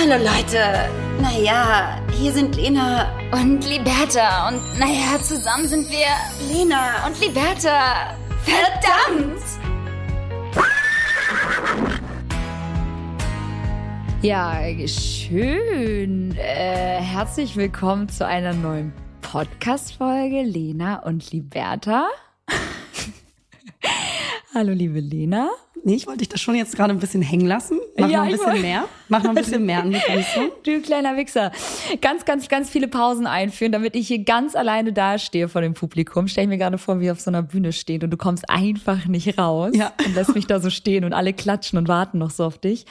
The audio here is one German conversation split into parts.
Hallo Leute. Naja, hier sind Lena und Liberta. Und naja, zusammen sind wir Lena und Liberta. Verdammt! Ja, schön. Äh, herzlich willkommen zu einer neuen Podcast-Folge Lena und Liberta. Hallo, liebe Lena. Nee, ich wollte dich das schon jetzt gerade ein bisschen hängen lassen. Mach ja, noch ein bisschen mehr. Mach noch ein bisschen mehr an Du kleiner Wichser. Ganz, ganz, ganz viele Pausen einführen, damit ich hier ganz alleine dastehe vor dem Publikum. Stell ich mir gerade vor, wie auf so einer Bühne steht und du kommst einfach nicht raus ja. und lässt mich da so stehen und alle klatschen und warten noch so auf dich.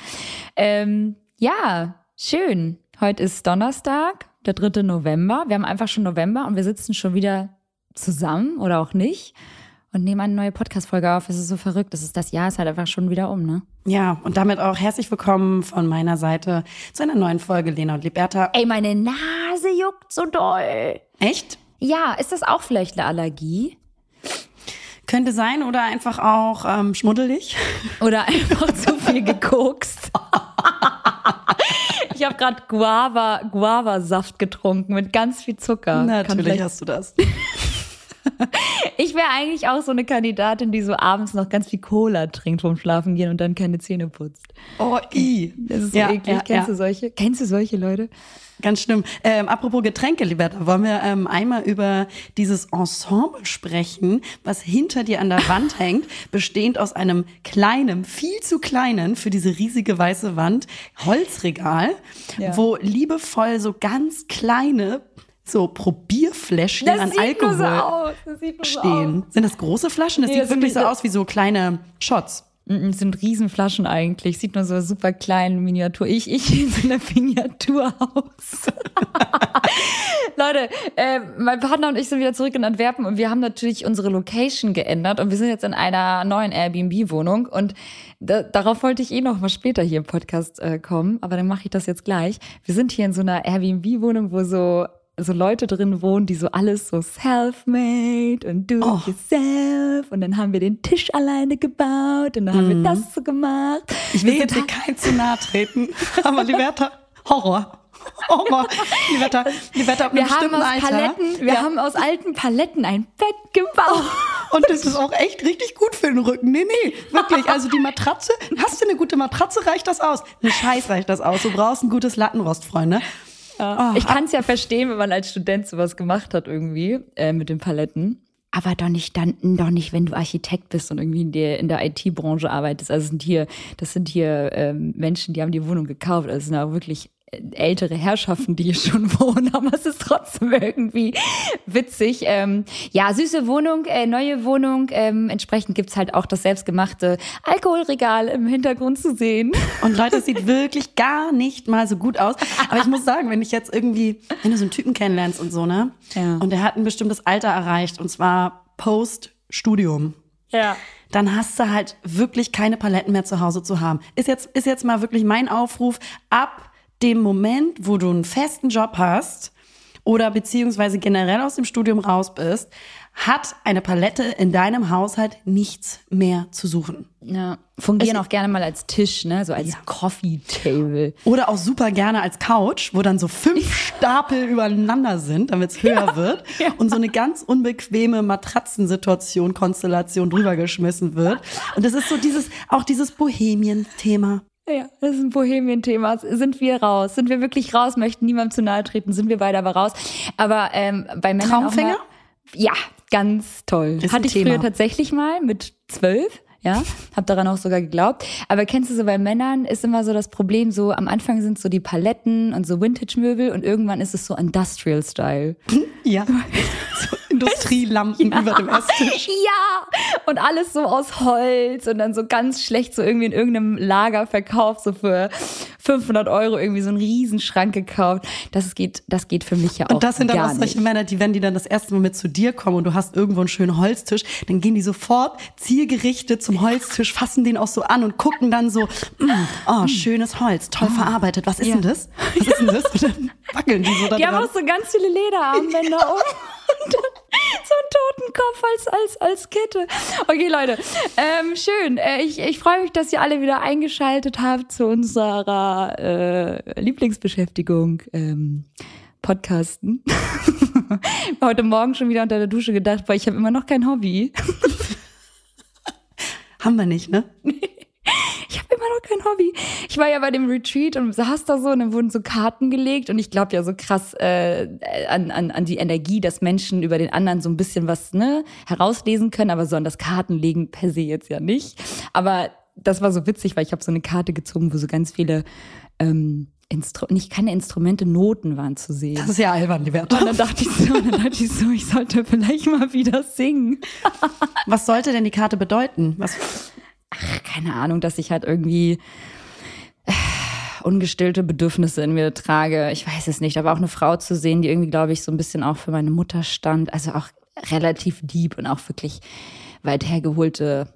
Ähm, ja, schön. Heute ist Donnerstag, der 3. November. Wir haben einfach schon November und wir sitzen schon wieder zusammen oder auch nicht und nehmen eine neue Podcast-Folge auf. Es ist so verrückt. Das, ist, das Jahr ist halt einfach schon wieder um, ne? Ja, und damit auch herzlich willkommen von meiner Seite zu einer neuen Folge Lena und Liberta. Ey, meine Nase juckt so doll. Echt? Ja, ist das auch vielleicht eine Allergie? Könnte sein oder einfach auch ähm, schmuddelig. Oder einfach zu viel gekokst. ich habe gerade Guava, Guava-Saft getrunken mit ganz viel Zucker. Natürlich hast du das. Ich wäre eigentlich auch so eine Kandidatin, die so abends noch ganz viel Cola trinkt vom Schlafen gehen und dann keine Zähne putzt. Oh, i. Das ist so ja, eklig. Ja, Kennst ja. du solche? Kennst du solche Leute? Ganz schlimm. Ähm, apropos Getränke, Liberta, wollen wir ähm, einmal über dieses Ensemble sprechen, was hinter dir an der Wand hängt, bestehend aus einem kleinen, viel zu kleinen für diese riesige weiße Wand Holzregal, ja. wo liebevoll so ganz kleine so Probierfläschchen das an Alkohol so stehen. So Sind das große Flaschen? Das nee, sieht das wirklich so aus wie so kleine Shots. Das sind Riesenflaschen eigentlich. Sieht nur so super klein, Miniatur. Ich, ich in so einer Miniatur aus. Leute, äh, mein Partner und ich sind wieder zurück in Antwerpen und wir haben natürlich unsere Location geändert und wir sind jetzt in einer neuen Airbnb-Wohnung und da, darauf wollte ich eh noch mal später hier im Podcast äh, kommen, aber dann mache ich das jetzt gleich. Wir sind hier in so einer Airbnb-Wohnung, wo so so Leute drin wohnen, die so alles so self-made und do oh. yourself. Und dann haben wir den Tisch alleine gebaut und dann haben wir mhm. das so gemacht. Ich will hier kein zu nahe treten, aber Liberta, Horror. Horror. Liberta, Liberta ab wir haben aus Alter. Paletten, wir ja. haben aus alten Paletten ein Bett gebaut. Und das ist auch echt richtig gut für den Rücken. Nee, nee, wirklich. Also die Matratze, hast du eine gute Matratze, reicht das aus? Ein Scheiß reicht das aus. Du brauchst ein gutes Lattenrost, Freunde. Oh, ich kann es ja verstehen, wenn man als Student sowas gemacht hat irgendwie äh, mit den Paletten. Aber doch nicht dann, doch nicht, wenn du Architekt bist und irgendwie in der, in der IT-Branche arbeitest. Also sind hier, das sind hier ähm, Menschen, die haben die Wohnung gekauft. Also sind auch wirklich ältere Herrschaften, die hier schon wohnen, aber es ist trotzdem irgendwie witzig. Ähm, ja, süße Wohnung, äh, neue Wohnung. Ähm, entsprechend gibt's halt auch das selbstgemachte Alkoholregal im Hintergrund zu sehen. Und Leute, es sieht wirklich gar nicht mal so gut aus. Aber ich muss sagen, wenn ich jetzt irgendwie, wenn du so einen Typen kennenlernst und so, ne? Ja. Und der hat ein bestimmtes Alter erreicht, und zwar Post-Studium. Ja dann hast du halt wirklich keine Paletten mehr zu Hause zu haben. Ist jetzt, ist jetzt mal wirklich mein Aufruf, ab dem Moment, wo du einen festen Job hast oder beziehungsweise generell aus dem Studium raus bist, hat eine Palette in deinem Haushalt nichts mehr zu suchen. Ja, fungieren es, auch gerne mal als Tisch, ne, so als ja. Coffee Table. Oder auch super gerne als Couch, wo dann so fünf Stapel übereinander sind, damit es höher ja. wird ja. und so eine ganz unbequeme Matratzensituation, Konstellation drüber geschmissen wird. Und das ist so dieses auch dieses Bohemien-Thema. Ja, das ist ein Bohemien-Thema. Sind wir raus? Sind wir wirklich raus? Möchten niemandem zu nahe treten? Sind wir beide aber raus? Aber ähm, bei Männern Traumfänger? Mal, ja, ganz toll. Ist Hatte ich Thema. früher tatsächlich mal mit zwölf. Ja, hab daran auch sogar geglaubt. Aber kennst du so, bei Männern ist immer so das Problem, so am Anfang sind so die Paletten und so Vintage-Möbel und irgendwann ist es so Industrial-Style. Ja. so Industrielampen ja. über dem Esstisch. Ja, und alles so aus Holz und dann so ganz schlecht so irgendwie in irgendeinem Lager verkauft, so für 500 Euro irgendwie so einen Riesenschrank gekauft. Das geht, das geht für mich ja auch Und das sind dann auch solche Männer, die, wenn die dann das erste Mal mit zu dir kommen und du hast irgendwo einen schönen Holztisch, dann gehen die sofort zielgerichtet zum Holztisch, fassen den auch so an und gucken dann so, mm, oh, schönes Holz, toll oh. verarbeitet. Was ist ja. denn das? Was ist denn das? Und dann wackeln die so da Die dran. haben auch so ganz viele Lederarmbänder um. So ein Totenkopf als, als, als Kette. Okay, Leute, ähm, schön. Äh, ich, ich freue mich, dass ihr alle wieder eingeschaltet habt zu unserer äh, Lieblingsbeschäftigung. Ähm, Podcasten. Heute Morgen schon wieder unter der Dusche gedacht, weil ich habe immer noch kein Hobby. Haben wir nicht, ne? Ich habe immer noch kein Hobby. Ich war ja bei dem Retreat und saß da so und dann wurden so Karten gelegt und ich glaube ja so krass äh, an, an, an die Energie, dass Menschen über den anderen so ein bisschen was ne, herauslesen können, aber so an das Kartenlegen per se jetzt ja nicht. Aber das war so witzig, weil ich habe so eine Karte gezogen, wo so ganz viele ähm, Instru nicht keine Instrumente, Noten waren zu sehen. Das ist ja albern, die Werte. Und dann dachte ich so, dann dachte ich so, ich sollte vielleicht mal wieder singen. Was sollte denn die Karte bedeuten? Was? Ach, keine Ahnung, dass ich halt irgendwie äh, ungestillte Bedürfnisse in mir trage. Ich weiß es nicht, aber auch eine Frau zu sehen, die irgendwie, glaube ich, so ein bisschen auch für meine Mutter stand. Also auch relativ deep und auch wirklich weit hergeholte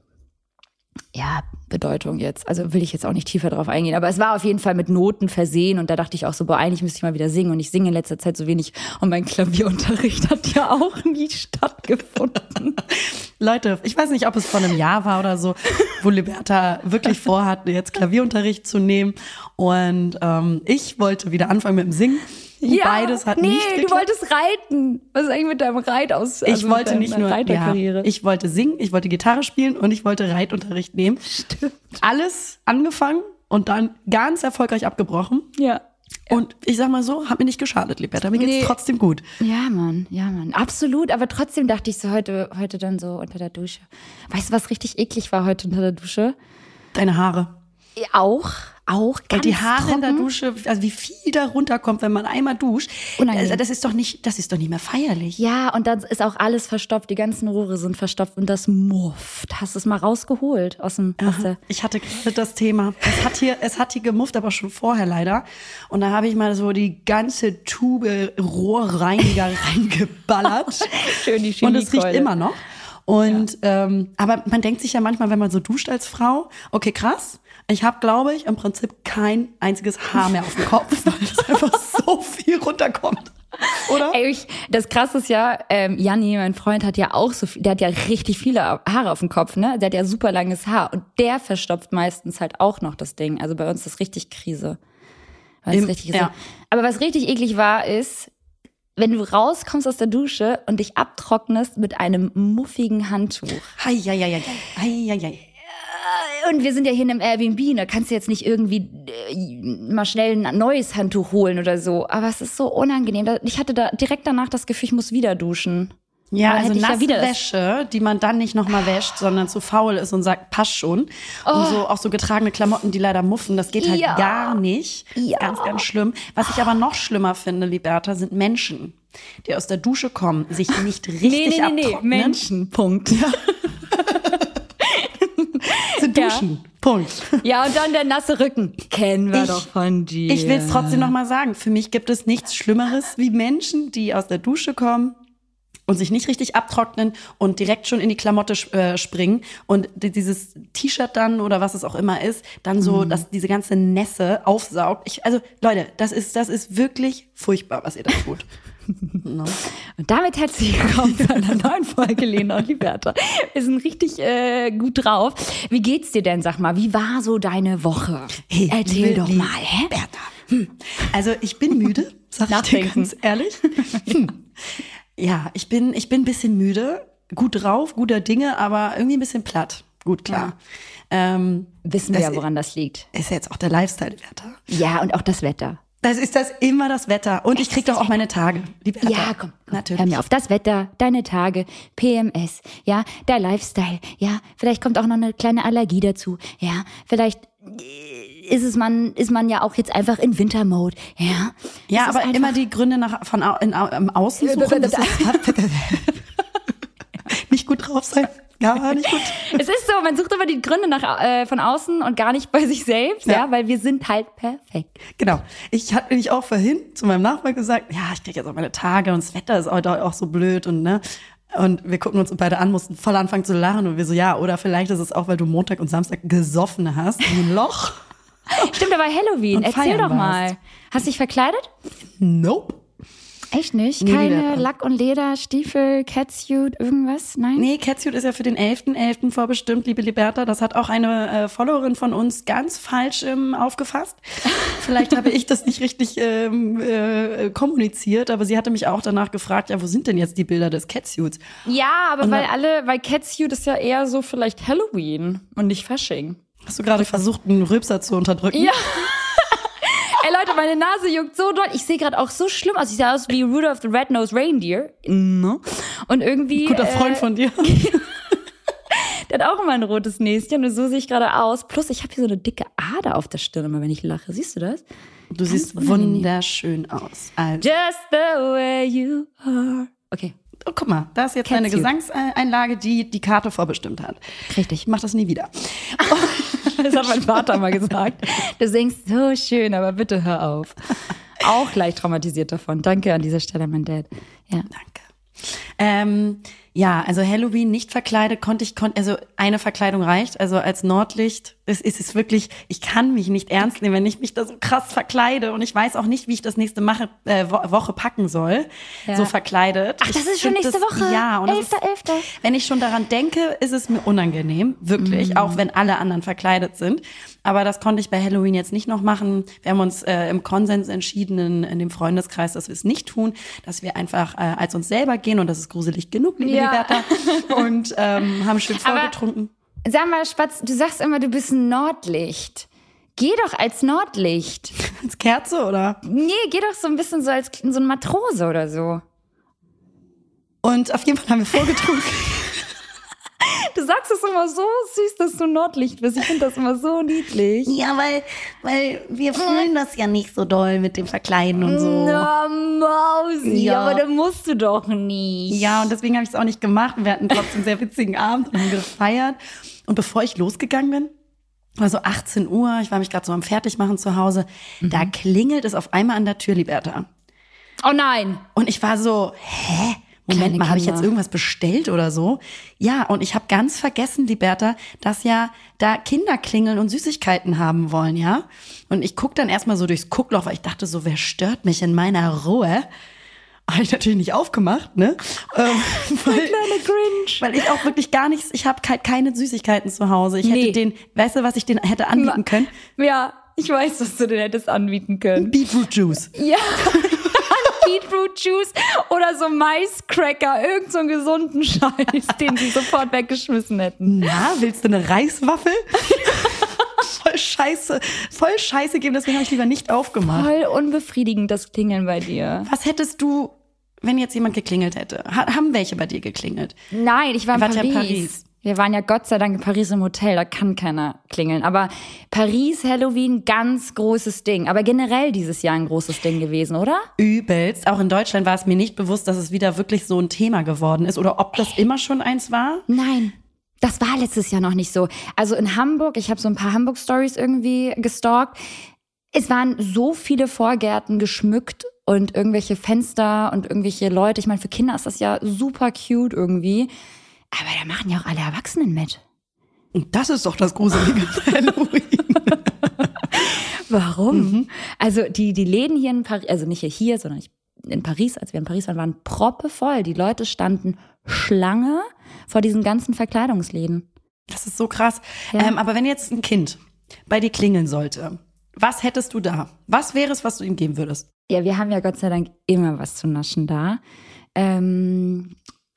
ja, Bedeutung jetzt. Also will ich jetzt auch nicht tiefer drauf eingehen. Aber es war auf jeden Fall mit Noten versehen und da dachte ich auch so, boah, eigentlich müsste ich mal wieder singen. Und ich singe in letzter Zeit so wenig und mein Klavierunterricht hat ja auch nie stattgefunden. Leute, ich weiß nicht, ob es vor einem Jahr war oder so, wo Liberta wirklich vorhat, jetzt Klavierunterricht zu nehmen. Und ähm, ich wollte wieder anfangen mit dem Singen. Ja, beides hat nee, nicht geklappt. du wolltest reiten. Was ist eigentlich mit deinem Reit aus? Also ich wollte nicht nur ja, ich wollte singen, ich wollte Gitarre spielen und ich wollte Reitunterricht nehmen. Stimmt. Alles angefangen und dann ganz erfolgreich abgebrochen. Ja. Und ich sag mal so, hat mir nicht geschadet, Liberta. Mir geht's nee. trotzdem gut. Ja, Mann, ja, Mann. Absolut. Aber trotzdem dachte ich so heute, heute dann so unter der Dusche. Weißt du, was richtig eklig war heute unter der Dusche? Deine Haare. Auch auch ganz Weil die Haare trocken. in der Dusche, also wie viel da runterkommt, wenn man einmal duscht. Unangenehm. Das ist doch nicht, das ist doch nicht mehr feierlich. Ja, und dann ist auch alles verstopft, die ganzen Rohre sind verstopft und das mufft. Hast du es mal rausgeholt aus dem aus der Ich hatte gerade das Thema. Es hat hier, es hat hier gemufft, aber schon vorher leider. Und da habe ich mal so die ganze Tube Rohrreiniger reingeballert. Schön die Und es riecht immer noch. Und ähm, aber man denkt sich ja manchmal, wenn man so duscht als Frau, okay, krass. Ich habe, glaube ich, im Prinzip kein einziges Haar mehr auf dem Kopf, weil es einfach so viel runterkommt. Oder? Ey, ich, das krasse ist ja, ähm, Janni, mein Freund, hat ja auch so viel, der hat ja richtig viele Haare auf dem Kopf, ne? Der hat ja super langes Haar und der verstopft meistens halt auch noch das Ding. Also bei uns ist das richtig Krise. Es Im- richtig ja. Aber was richtig eklig war, ist, wenn du rauskommst aus der Dusche und dich abtrocknest mit einem muffigen Handtuch. Hei, hei, hei, hei, hei, hei. Und wir sind ja hier in einem Airbnb, da kannst du jetzt nicht irgendwie äh, mal schnell ein neues Handtuch holen oder so. Aber es ist so unangenehm. Ich hatte da direkt danach das Gefühl, ich muss wieder duschen. Ja, also ja nasse wieder das- Wäsche, die man dann nicht nochmal wäscht, sondern zu faul ist und sagt, passt schon. Und so auch so getragene Klamotten, die leider muffen, das geht halt Ja. gar nicht. Ja. Ganz, ganz schlimm. Was ich aber noch schlimmer finde, Liberta, sind Menschen, die aus der Dusche kommen, sich nicht richtig abtrocknen. Menschen, Punkt. Ja. duschen. Punkt. Ja, und dann der nasse Rücken. Kennen wir Ich- doch von dir. Ich will es trotzdem noch mal sagen. Für mich gibt es nichts Schlimmeres wie Menschen, die aus der Dusche kommen und sich nicht richtig abtrocknen und direkt schon in die Klamotte äh, springen und di- dieses T-Shirt dann oder was es auch immer ist, dann Mhm. so, dass diese ganze Nässe aufsaugt. Ich, also Leute, das ist das ist wirklich furchtbar, was ihr da tut. no. Und damit herzlich willkommen zu einer neuen Folge Lena und Liberta. Wir sind richtig äh, gut drauf. Wie geht's dir denn, sag mal? Wie war so deine Woche? Erzähl liebe doch mal, hä? Bertha. Hm. Also ich bin müde, sag ich dir ganz ehrlich. Hm. Ja, ich bin, ich bin ein bisschen müde, gut drauf, guter Dinge, aber irgendwie ein bisschen platt. Gut, klar. Ähm, Wissen wir ja, woran das liegt. ist ja jetzt auch der Lifestyle-Werter. Ja, und auch das Wetter. Das ist das immer das Wetter. Und ich krieg doch auch meine Tage. Bertha. Ja, komm, komm. Natürlich. Hör mir auf. Das Wetter, deine Tage, PMS, ja, dein Lifestyle, ja, vielleicht kommt auch noch eine kleine Allergie dazu, ja, vielleicht äh, ist es man, ist man ja auch jetzt einfach in Wintermode, ja. Ja, aber immer die Gründe nach, von au, in, im Außen suchen. Gut drauf sein. Gar nicht gut. Es ist so, man sucht immer die Gründe nach, äh, von außen und gar nicht bei sich selbst, ja. Ja. weil wir sind halt perfekt. Genau. Ich hatte nämlich auch vorhin zu meinem Nachbarn gesagt, ja, ich krieg jetzt auch meine Tage und das Wetter ist heute auch so blöd und ne. Und wir gucken uns beide an, mussten voll anfangen zu lachen und wir so, ja, oder vielleicht ist es auch, weil du Montag und Samstag gesoffen hast, wie ein Loch. Stimmt, aber Halloween, Und erzähl doch warst. mal. Hast dich verkleidet? Nope. Echt nicht? Nee, Keine Lack- und Leder, Stiefel, Catsuit, irgendwas? Nein? Nee, Catsuit ist ja für den 11.11. .11. vorbestimmt, liebe Liberta. Das hat auch eine äh, Followerin von uns ganz falsch ähm, aufgefasst. Vielleicht habe ich das nicht richtig ähm, äh, kommuniziert, aber sie hatte mich auch danach gefragt, ja, wo sind denn jetzt die Bilder des Catsuits? Ja, aber und weil alle, weil Catsuit ist ja eher so vielleicht Halloween und nicht Fasching. Hast du gerade versucht, einen Rübser zu unterdrücken? Ja. Ey Leute, meine Nase juckt so doll. Ich sehe gerade auch so schlimm aus. Ich sehe aus wie Rudolph the Red-Nosed Reindeer. Und irgendwie. Guter Freund äh, von dir. Der hat auch immer ein rotes Näschen und so sehe ich gerade aus. Plus, ich habe hier so eine dicke Ader auf der Stirn, immer wenn ich lache. Siehst du das? Du Ganz siehst wunderschön aus. Also. Just the way you are. Okay. Oh, guck mal, da ist jetzt Cat's eine Gesangseinlage, die die Karte vorbestimmt hat. Richtig. Ich mach das nie wieder. das hat mein Vater mal gesagt. Du singst so schön, aber bitte hör auf. Auch leicht traumatisiert davon. Danke an dieser Stelle, mein Dad. Ja. Danke. Ähm, ja, also Halloween nicht verkleidet konnte ich, konnte, also eine Verkleidung reicht. Also als Nordlicht ist, ist es wirklich, ich kann mich nicht ernst nehmen, wenn ich mich da so krass verkleide und ich weiß auch nicht, wie ich das nächste Mache, äh, Woche packen soll, ja. so verkleidet. Ach, das ich ist schon nächste das, Woche. Ja, und 11. Ist, 11. wenn ich schon daran denke, ist es mir unangenehm, wirklich, mhm. auch wenn alle anderen verkleidet sind. Aber das konnte ich bei Halloween jetzt nicht noch machen. Wir haben uns äh, im Konsens entschieden in, in dem Freundeskreis, dass wir es nicht tun, dass wir einfach äh, als uns selber gehen und das ist gruselig genug, liebe ja. Liberta, und ähm, haben schön vorgetrunken. sag mal, Spatz, du sagst immer, du bist ein Nordlicht. Geh doch als Nordlicht. Als Kerze, oder? Nee, geh doch so ein bisschen so als so ein Matrose oder so. Und auf jeden Fall haben wir vorgetrunken. Du sagst es immer so süß, dass du Nordlicht bist. Ich finde das immer so niedlich. Ja, weil, weil wir fühlen das ja nicht so doll mit dem Verkleiden und so. Na, Mausi, ja. aber da musst du doch nicht. Ja, und deswegen habe ich es auch nicht gemacht. Wir hatten trotzdem einen sehr witzigen Abend und haben gefeiert. Und bevor ich losgegangen bin, war so 18 Uhr, ich war mich gerade so am Fertigmachen zu Hause, mhm. da klingelt es auf einmal an der Tür, Liberta. Oh nein! Und ich war so, hä? Moment mal, habe ich jetzt irgendwas bestellt oder so? Ja, und ich habe ganz vergessen, Liberta, dass ja da Kinder klingeln und Süßigkeiten haben wollen, ja? Und ich guck dann erstmal so durchs Guckloch, weil ich dachte so, wer stört mich in meiner Ruhe? Habe ich natürlich nicht aufgemacht, ne? Ähm, weil, kleine Grinch. Weil ich auch wirklich gar nichts, ich habe keine Süßigkeiten zu Hause. Ich nee. hätte den, weißt du, was ich den hätte anbieten können? Ja, ich weiß, dass du den hättest anbieten können. Beetroot Juice. Ja. Beetroot Juice oder so Maiscracker, irgend so einen gesunden Scheiß, den sie sofort weggeschmissen hätten. Na, willst du eine Reiswaffel? voll scheiße, voll scheiße geben, deswegen habe ich lieber nicht aufgemacht. Voll unbefriedigend das Klingeln bei dir. Was hättest du, wenn jetzt jemand geklingelt hätte? haben welche bei dir geklingelt? Nein, ich war in Paris. Ja in Paris. Wir waren ja Gott sei Dank in Paris im Hotel, da kann keiner klingeln. Aber Paris, Halloween, ganz großes Ding. Aber generell dieses Jahr ein großes Ding gewesen, oder? Übelst. Auch in Deutschland war es mir nicht bewusst, dass es wieder wirklich so ein Thema geworden ist. Oder ob das immer schon eins war? Nein. Das war letztes Jahr noch nicht so. Also in Hamburg, ich habe so ein paar Hamburg-Stories irgendwie gestalkt. Es waren so viele Vorgärten geschmückt und irgendwelche Fenster und irgendwelche Leute. Ich meine, für Kinder ist das ja super cute irgendwie. Aber da machen ja auch alle Erwachsenen mit. Und das ist doch das gruselige Halloween. Warum? Mhm. Also die, die Läden hier in Paris, also nicht hier, sondern in Paris, als wir in Paris waren, waren proppevoll. Die Leute standen Schlange vor diesen ganzen Verkleidungsläden. Das ist so krass. Ja. Ähm, aber wenn jetzt ein Kind bei dir klingeln sollte, was hättest du da? Was wäre es, was du ihm geben würdest? Ja, wir haben ja Gott sei Dank immer was zu naschen da. Ähm,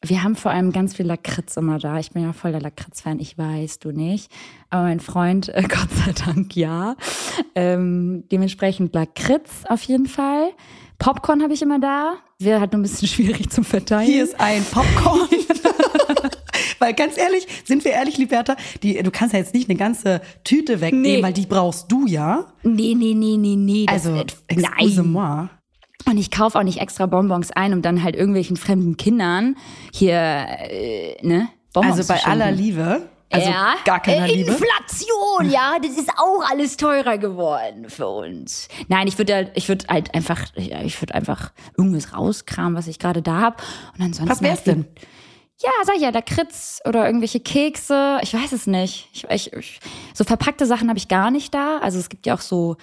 wir haben vor allem ganz viel Lakritz immer da. Ich bin ja voll der Lakritz-Fan, ich weiß, du nicht. Aber mein Freund, äh, Gott sei Dank, ja. Ähm, dementsprechend Lakritz auf jeden Fall. Popcorn habe ich immer da. Wäre halt nur ein bisschen schwierig zum Verteilen. Hier ist ein Popcorn. weil ganz ehrlich, sind wir ehrlich, Liberta, die, du kannst ja jetzt nicht eine ganze Tüte wegnehmen, nee. weil die brauchst du ja. Nee, nee, nee, nee, nee. Das, also, excuse-moi. Und ich kaufe auch nicht extra Bonbons ein, um dann halt irgendwelchen fremden Kindern hier, äh, ne? Bonbons also bei aller Liebe. Also ja, gar keiner äh, Liebe. Inflation, ja, das ist auch alles teurer geworden für uns. Nein, ich würde halt, ich würde halt einfach, ich würde einfach irgendwas rauskramen, was ich gerade da habe. Und ansonsten. Was wär's halt, denn? Ja, sag ich ja, Lakritz oder irgendwelche Kekse. Ich weiß es nicht. Ich, ich, ich, so verpackte Sachen habe ich gar nicht da. Also es gibt ja auch so,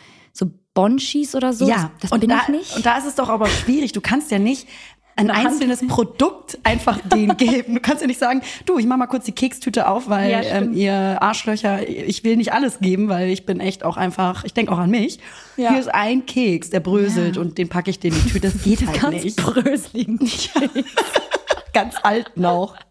so Bonchis oder so. Ja, das, das bin da, ich nicht. Und da ist es doch aber schwierig. Du kannst ja nicht ein einzelnes Produkt einfach denen geben. Du kannst ja nicht sagen, du, ich mach mal kurz die Kekstüte auf, weil Ja, ähm, ihr Arschlöcher, ich will nicht alles geben, weil ich bin echt auch einfach, ich denke auch an mich. Ja. Hier ist ein Keks, der bröselt und den packe ich dir in die Tüte. Das geht halt Ganz nicht. bröseligen Ganz alt noch.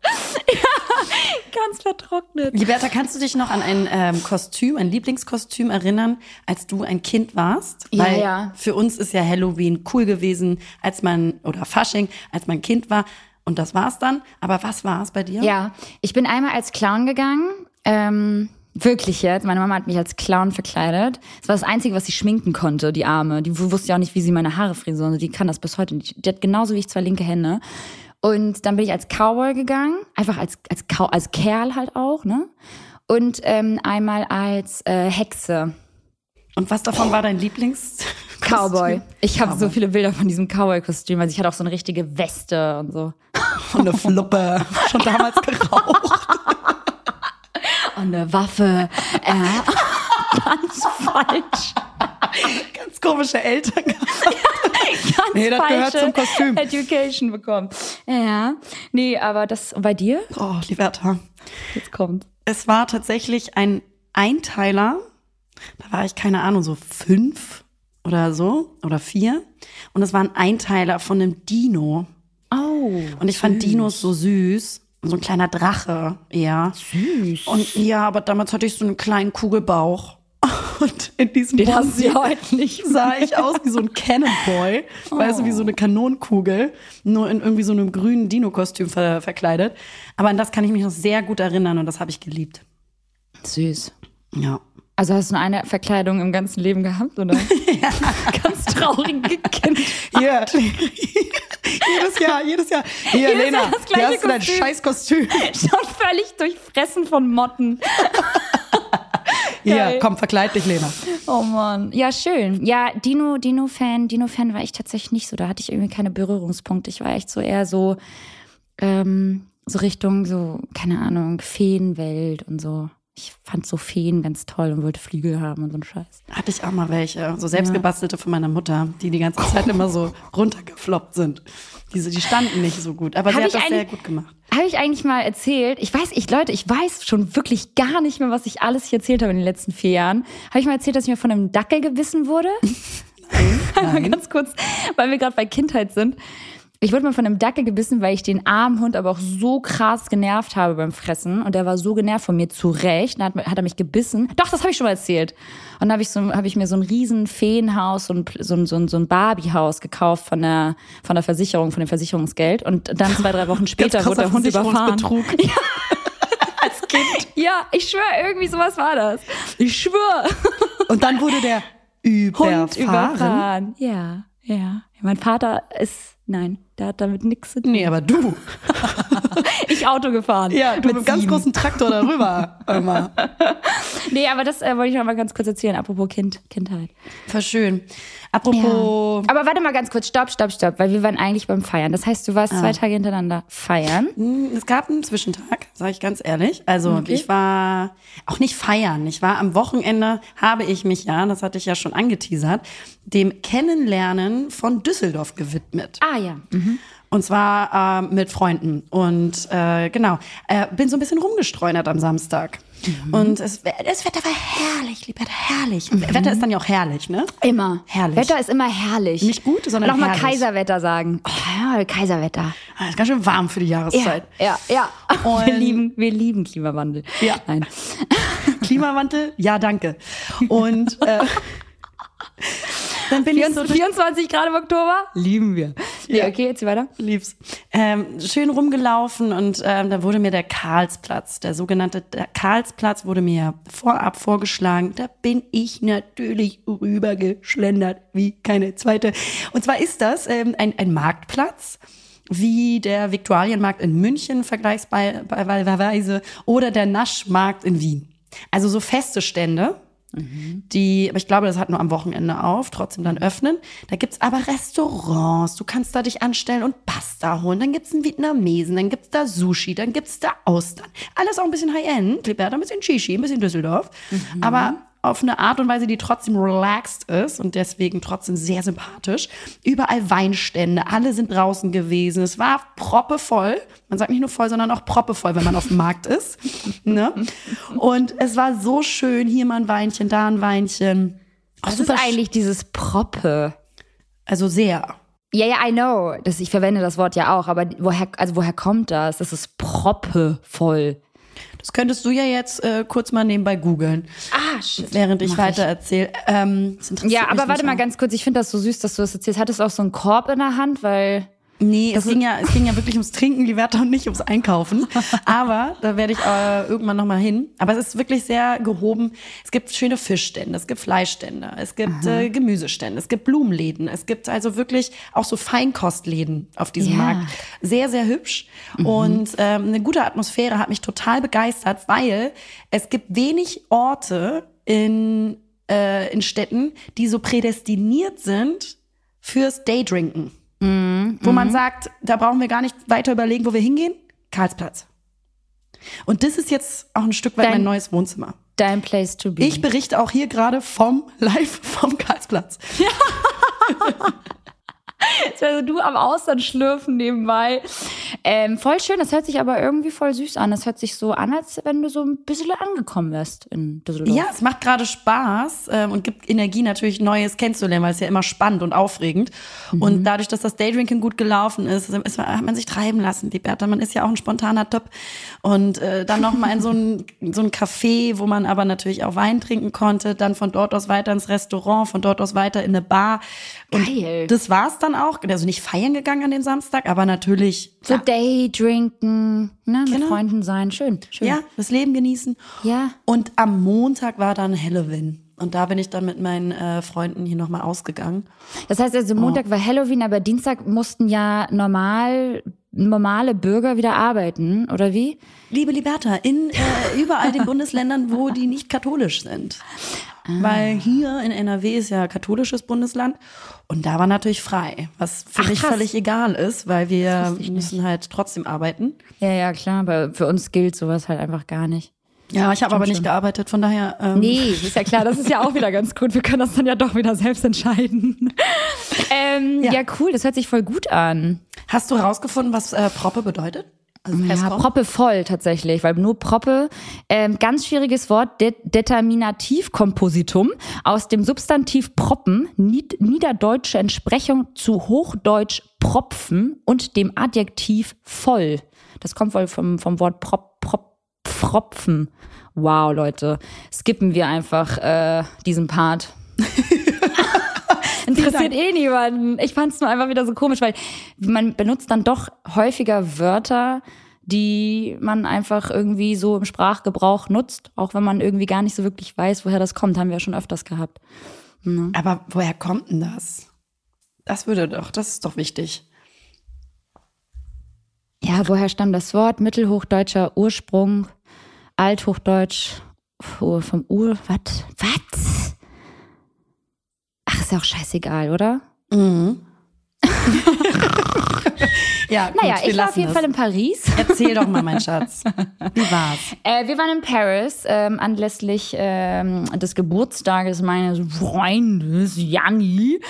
Ganz vertrocknet. Liberta, kannst du dich noch an ein ähm, Kostüm, ein Lieblingskostüm erinnern, als du ein Kind warst? Ja, Weil ja. für uns ist ja Halloween cool gewesen, als man, oder Fasching, als man Kind war. Und das war's dann. Aber was war es bei dir? Ja, ich bin einmal als Clown gegangen. Ähm, wirklich jetzt. Meine Mama hat mich als Clown verkleidet. Das war das Einzige, was sie schminken konnte, die Arme. Die wusste ja auch nicht, wie sie meine Haare frisieren. Die kann das bis heute nicht. Die hat genauso wie ich zwei linke Hände. Und dann bin ich als Cowboy gegangen. Einfach als, als, als Kerl halt auch, ne? Und ähm, einmal als äh, Hexe. Und was davon war dein Lieblings? Cowboy. Ich habe so viele Bilder von diesem Cowboy-Kostüm. Also ich hatte auch so eine richtige Weste und so. Und eine Fluppe. Schon damals geraucht. Und eine Waffe. Äh, ganz falsch. Ganz komische Eltern. ganz Nee, das gehört zum Kostüm. Education bekommen. Ja, nee, aber das, und bei dir? Oh, Liberta. Jetzt kommt. Es war tatsächlich ein Einteiler. Da war ich, keine Ahnung, so fünf oder so oder vier. Und es war ein Einteiler von einem Dino. Oh. Und ich fand Dinos so süß. So ein kleiner Drache eher. Süß. Und ja, aber damals hatte ich so einen kleinen Kugelbauch. Und in diesem Den Onesie sah ich aus wie so ein Cannonboy. Weißt du, wie so eine Kanonenkugel. Nur in irgendwie so einem grünen Dino-Kostüm ver verkleidet. Aber an das kann ich mich noch sehr gut erinnern und das habe ich geliebt. Süß. Ja. Also hast du nur eine Verkleidung im ganzen Leben gehabt, oder? ja. Ganz traurige Kind. Hier. jedes Jahr, jedes Jahr. Hier, Jedes Lena, Jahr das hier hast du dein Kostüm. Scheißkostüm. Schon völlig durchfressen von Motten. Geil. komm, verkleid dich, Lena. Oh Mann. Ja, schön. Ja, Dino, Dino-Fan, Dino-Fan war ich tatsächlich nicht so. Da hatte ich irgendwie keine Berührungspunkte. Ich war echt so eher so, ähm, so Richtung, so, keine Ahnung, Feenwelt und so. Ich fand so Feen ganz toll und wollte Flügel haben und so ein Scheiß. Hatte ich auch mal welche, so selbstgebastelte von meiner Mutter, die die ganze Zeit immer so runtergefloppt sind. Diese, die standen nicht so gut, aber Hab sie hat das sehr gut gemacht. Habe ich eigentlich mal erzählt? Ich weiß, ich Leute, ich weiß schon wirklich gar nicht mehr, was ich alles hier erzählt habe in den letzten vier Jahren. Habe ich mal erzählt, dass ich mir von einem Dackel gebissen wurde? Einmal ganz kurz, weil wir gerade bei Kindheit sind. Ich wurde mal von einem Dackel gebissen, weil ich den armen Hund aber auch so krass genervt habe beim Fressen. Und der war so genervt von mir, zu Recht. Dann hat, hat er mich gebissen. Doch, das habe ich schon mal erzählt. Und dann habe ich, so, hab ich mir so ein riesen Feenhaus, so ein, so ein, so ein, so ein Barbiehaus gekauft von der, von der Versicherung, von dem Versicherungsgeld. Und dann zwei, drei Wochen später wurde der Hund überfahren. Versicherungsbetrug. Als Kind. Ja, ich schwöre, irgendwie sowas war das. Ich schwöre. Und dann wurde der Hund überfahren. überfahren. Ja, ja. Mein Vater ist, nein, der hat damit nichts zu tun. Nee, aber du. Ich Auto gefahren. Ja, du mit einem ganz großen Traktor darüber. Immer. Nee, aber das äh, wollte ich noch mal ganz kurz erzählen, apropos Kind, Kindheit. Voll schön. Apropos, Aber warte mal ganz kurz, stopp, stopp, stopp, weil wir waren eigentlich beim Feiern. Das heißt, du warst Ah. zwei Tage hintereinander feiern. Hm, es gab einen Zwischentag, sage ich ganz ehrlich. Also ich war auch nicht feiern. Ich war am Wochenende, habe ich mich ja, das hatte ich ja schon angeteasert, dem Kennenlernen von Düsseldorf gewidmet. Ah ja. Und zwar äh, mit Freunden. Und äh, genau, äh, bin so ein bisschen rumgestreunert am Samstag. Und es, das Wetter war herrlich, lieber herrlich. Wetter ist dann ja auch herrlich, ne? Immer. Herrlich. Wetter ist immer herrlich. Nicht gut, sondern Nochmal herrlich. Kaiserwetter sagen. Oh, ja, Kaiserwetter. Ah, ist ganz schön warm für die Ja, Jahreszeit. ja, ja. Und- wir lieben, wir lieben Klimawandel. Ja. Nein. Klimawandel, ja, danke. Und äh, dann bin ich so 24, 24 Grad im Oktober? Lieben wir. Nee, Ja. okay, jetzt weiter. lieb's. Ähm, schön rumgelaufen und ähm, da wurde mir der Karlsplatz, der sogenannte der Karlsplatz, wurde mir vorab vorgeschlagen. Da bin ich natürlich rübergeschlendert wie keine zweite. Und zwar ist das ähm, ein, ein Marktplatz wie der Viktualienmarkt in München vergleichsweise oder der Naschmarkt in Wien. Also so feste Stände, Mhm. Die, aber ich glaube, das hat nur am Wochenende auf, trotzdem dann öffnen. Da gibt's aber Restaurants. Du kannst da dich anstellen und Pasta holen. Dann gibt's einen Vietnamesen, dann gibt's da Sushi, dann gibt's da Austern. Alles auch ein bisschen High-End. Liberta ein bisschen Shishi, ein bisschen Düsseldorf. Mhm. Aber auf eine Art und Weise, die trotzdem relaxed ist und deswegen trotzdem sehr sympathisch. Überall Weinstände, alle sind draußen gewesen. Es war proppevoll. Man sagt nicht nur voll, sondern auch proppevoll, wenn man auf dem Markt ist. Ne? Und es war so schön. Hier mal ein Weinchen, da ein Weinchen. Was ist eigentlich dieses Proppe? Also sehr. Ja, ja, I know. Das, ich verwende das Wort ja auch, aber woher, also woher kommt das? Das ist proppevoll. Das könntest du ja jetzt äh, kurz mal nebenbei googeln. Ah, shit. Während ich weiter erzähle. Ähm, ja, aber warte mal ganz kurz. Ich finde das so süß, dass du das erzählst. Hattest du auch so einen Korb in der Hand, weil Nee, es ging, ja, es ging ja wirklich ums Trinken, die Werte und nicht ums Einkaufen. Aber da werde ich äh, irgendwann nochmal hin. Aber es ist wirklich sehr gehoben. Es gibt schöne Fischstände, es gibt Fleischstände, es gibt äh, Gemüsestände, es gibt Blumenläden. Es gibt also wirklich auch so Feinkostläden auf diesem ja. Markt. Sehr, sehr hübsch. Mhm. Und ähm, eine gute Atmosphäre hat mich total begeistert, weil es gibt wenig Orte in, äh, in Städten, die so prädestiniert sind fürs Daydrinken. Mhm. Wo man mhm. sagt, da brauchen wir gar nicht weiter überlegen, wo wir hingehen. Karlsplatz. Und das ist jetzt auch ein Stück weit dein, mein neues Wohnzimmer. Dein Place to be. Ich berichte auch hier gerade vom Live vom Karlsplatz. Ja. also du am Austern schlürfen nebenbei. Ähm, voll schön, das hört sich aber irgendwie voll süß an. Das hört sich so an, als wenn du so ein bisschen angekommen wärst in Düsseldorf. Ja, es macht gerade Spaß ähm, und gibt Energie, natürlich Neues kennenzulernen, weil es ja immer spannend und aufregend. Mhm. Und dadurch, dass das Daydrinking gut gelaufen ist, ist man, hat man sich treiben lassen, die Bertha. Man ist ja auch ein spontaner Typ. Und äh, dann noch mal in so ein, so ein Café, wo man aber natürlich auch Wein trinken konnte. Dann von dort aus weiter ins Restaurant, von dort aus weiter in eine Bar. Und Geil. Das war's dann auch. Also nicht feiern gegangen an dem Samstag, aber natürlich. So ja. Daydrinken, ne, mit genau. Freunden sein. Schön, schön. Ja, das Leben genießen. Ja. Und am Montag war dann Halloween. Und da bin ich dann mit meinen äh, Freunden hier nochmal ausgegangen. Das heißt also, Montag oh. war Halloween, aber Dienstag mussten ja normal normale Bürger wieder arbeiten, oder wie? Liebe Liberta, in äh, überall den Bundesländern, wo die nicht katholisch sind. Ah. Weil hier in NRW ist ja katholisches Bundesland und da war natürlich frei, was für Ach, mich krass. völlig egal ist, weil wir müssen halt trotzdem arbeiten. Ja, ja, klar, aber für uns gilt sowas halt einfach gar nicht. Ja, ich habe aber nicht gearbeitet, von daher. Ähm. Nee, ist ja klar, das ist ja auch wieder ganz gut. Wir können das dann ja doch wieder selbst entscheiden. ähm, ja. ja. cool, das hört sich voll gut an. Hast du herausgefunden, was äh, Proppe bedeutet? Also ja, Proppe voll tatsächlich, weil nur Proppe, ähm, ganz schwieriges Wort, De Determinativkompositum aus dem Substantiv proppen, nied niederdeutsche Entsprechung zu Hochdeutsch propfen und dem Adjektiv voll. Das kommt wohl vom, vom Wort prop, prop, propfen. Wow, Leute, skippen wir einfach äh, diesen Part. Interessiert eh niemanden. Ich fand es nur einfach wieder so komisch, weil man benutzt dann doch häufiger Wörter, die man einfach irgendwie so im Sprachgebrauch nutzt, auch wenn man irgendwie gar nicht so wirklich weiß, woher das kommt. Haben wir ja schon öfters gehabt. Ne? Aber woher kommt denn das? Das würde doch, das ist doch wichtig. Ja, woher stammt das Wort? Mittelhochdeutscher Ursprung, Althochdeutsch, vom Ur, was? Was? Ist ja auch scheißegal, oder? Mhm. Ja, gut, naja, ich war auf jeden es. Fall in Paris. Erzähl doch mal, mein Schatz. Wie war's? Äh, wir waren in Paris ähm, anlässlich ähm, des Geburtstages meines Freundes Janni,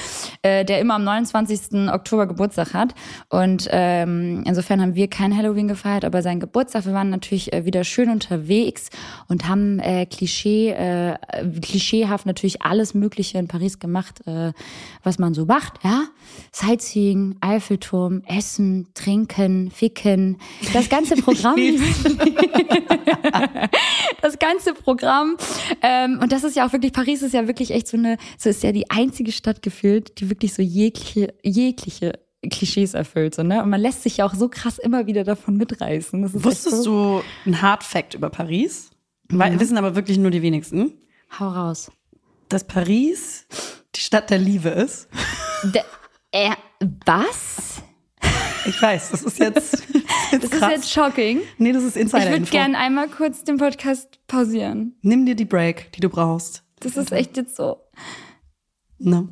äh, der immer am 29. Oktober Geburtstag hat. Und ähm, insofern haben wir kein Halloween gefeiert, aber sein Geburtstag. Wir waren natürlich äh, wieder schön unterwegs und haben äh, Klischee, äh, klischeehaft natürlich alles Mögliche in Paris gemacht, äh, was man so macht. Ja, Sightseeing, Eiffelturm, Essen, trinken, ficken. Das ganze Programm. das ganze Programm. Ähm, und das ist ja auch wirklich, Paris ist ja wirklich echt so eine, so ist ja die einzige Stadt gefühlt, die wirklich so jegliche, jegliche Klischees erfüllt. So, ne? Und man lässt sich ja auch so krass immer wieder davon mitreißen. Wusstest so. du ein Hard Fact über Paris? Ja. Wissen aber wirklich nur die wenigsten. Hau raus. Dass Paris die Stadt der Liebe ist. De, äh, was? Ich weiß, das ist jetzt. das krass. ist jetzt shocking. Nee, das ist Insider. Ich würde gerne einmal kurz den Podcast pausieren. Nimm dir die Break, die du brauchst. Das ist echt jetzt so. Ne?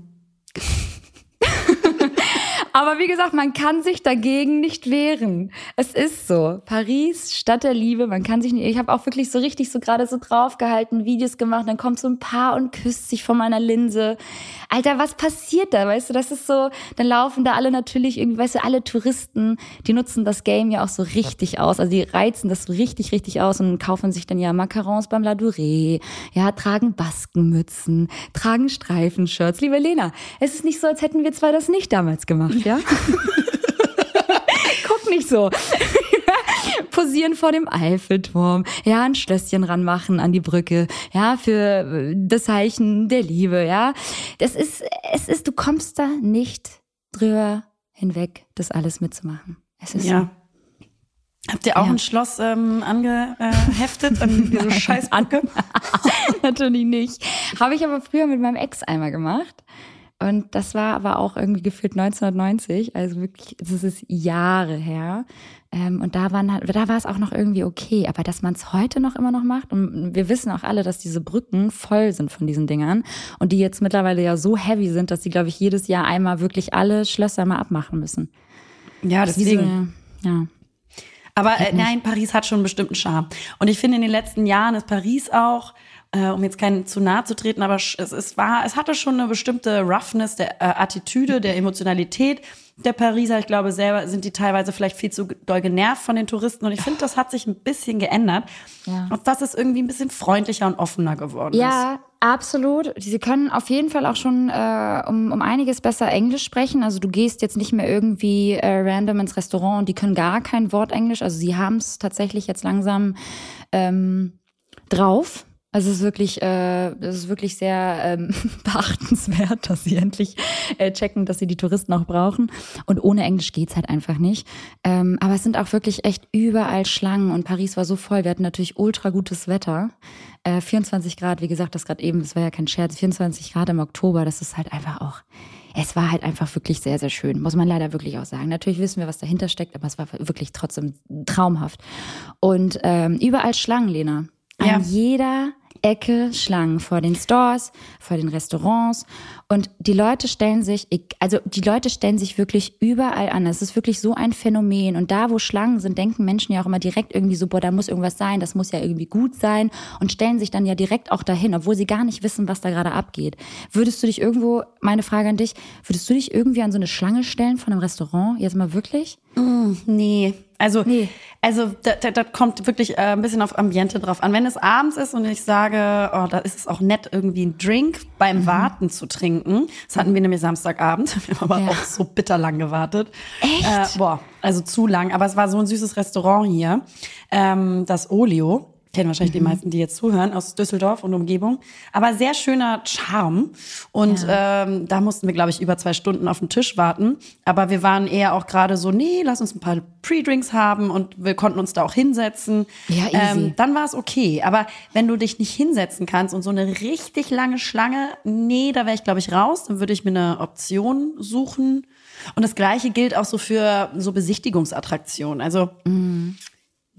Aber wie gesagt, man kann sich dagegen nicht wehren. Es ist so. Paris, Stadt der Liebe, man kann sich nicht. Ich habe auch wirklich so richtig so gerade so draufgehalten, Videos gemacht, dann kommt so ein Paar und küsst sich vor meiner Linse. Alter, was passiert da? Weißt du, das ist so, dann laufen da alle natürlich irgendwie, weißt du, alle Touristen, die nutzen das Game ja auch so richtig aus. Also die reizen das so richtig, richtig aus und kaufen sich dann ja Macarons beim La Durée, ja, tragen Baskenmützen, tragen Streifenshirts. Liebe Lena, es ist nicht so, als hätten wir zwei das nicht damals gemacht ja? Guck nicht so. Posieren vor dem Eiffelturm, ja, ein Schlösschen ranmachen an die Brücke, ja, für das Zeichen der Liebe, ja. Das ist, es ist, du kommst da nicht drüber hinweg, das alles mitzumachen. Es ist ja. Habt ihr auch ja. ein Schloss ähm, angeheftet an diese Scheißbrücke? Natürlich nicht. Habe ich aber früher mit meinem Ex einmal gemacht. Und das war aber auch irgendwie gefühlt 1990, also wirklich, das ist Jahre her. Ähm, und da, waren, halt, da war es auch noch irgendwie okay. Aber dass man es heute noch immer noch macht, und wir wissen auch alle, dass diese Brücken voll sind von diesen Dingern und die jetzt mittlerweile ja so heavy sind, dass sie, glaube ich, jedes Jahr einmal wirklich alle Schlösser mal abmachen müssen. Ja, deswegen. So ja. Aber äh, nein, Paris hat schon einen bestimmten Charme. Und ich finde, in den letzten Jahren ist Paris auch äh, um jetzt keinen zu nahe zu treten, aber es, es war, es hatte schon eine bestimmte Roughness der äh, Attitüde, der Emotionalität der Pariser. Ich glaube, selber sind die teilweise vielleicht viel zu doll genervt von den Touristen und ich finde, das hat sich ein bisschen geändert. Ja. Und das ist irgendwie ein bisschen freundlicher und offener geworden ja, ist. Absolut. Sie können auf jeden Fall auch schon äh, um, um einiges besser Englisch sprechen. Also du gehst jetzt nicht mehr irgendwie äh, random ins Restaurant und die können gar kein Wort Englisch. Also sie haben es tatsächlich jetzt langsam ähm, drauf. Also es ist wirklich, äh, es ist wirklich sehr ähm, beachtenswert, dass sie endlich äh, checken, dass sie die Touristen auch brauchen. Und ohne Englisch geht's halt einfach nicht. Ähm, aber es sind auch wirklich echt überall Schlangen und Paris war so voll. Wir hatten natürlich ultra gutes Wetter. Äh, 24 Grad, wie gesagt, das gerade eben, das war ja kein Scherz, 24 Grad im Oktober, das ist halt einfach auch es war halt einfach wirklich sehr, sehr schön, muss man leider wirklich auch sagen. Natürlich wissen wir, was dahinter steckt, aber es war wirklich trotzdem traumhaft. Und ähm, überall Schlangen, Lena. An ja. jeder Ecke Schlangen vor den Stores, vor den Restaurants und die Leute stellen sich, also die Leute stellen sich wirklich überall an. Es ist wirklich so ein Phänomen und da, wo Schlangen sind, denken Menschen ja auch immer direkt irgendwie so, boah, da muss irgendwas sein, das muss ja irgendwie gut sein und stellen sich dann ja direkt auch dahin, obwohl sie gar nicht wissen, was da gerade abgeht. Würdest du dich irgendwo, meine Frage an dich, würdest du dich irgendwie an so eine Schlange stellen von einem Restaurant? Jetzt mal wirklich? Mm, nee. Also, nee. also das, das kommt wirklich äh, ein bisschen auf Ambiente drauf an. Wenn es abends ist und ich sage, oh, da ist es auch nett, irgendwie einen Drink beim mhm. Warten zu trinken. Das hatten wir nämlich Samstagabend. Wir haben aber ja. auch so bitter lang gewartet. Echt? Äh, boah, also zu lang. Aber es war so ein süßes Restaurant hier, ähm, das Olio kennen wahrscheinlich mhm. die meisten, die jetzt zuhören, aus Düsseldorf und Umgebung. Aber sehr schöner Charme. Und ja. ähm, da mussten wir, glaube ich, über zwei Stunden auf den Tisch warten. Aber wir waren eher auch gerade so, nee, lass uns ein paar Pre-Drinks haben und wir konnten uns da auch hinsetzen. Ja, easy. Ähm, dann war es okay. Aber wenn du dich nicht hinsetzen kannst und so eine richtig lange Schlange, nee, da wäre ich, glaube ich, raus. Dann würde ich mir eine Option suchen. Und das Gleiche gilt auch so für so Besichtigungsattraktionen. Also mhm.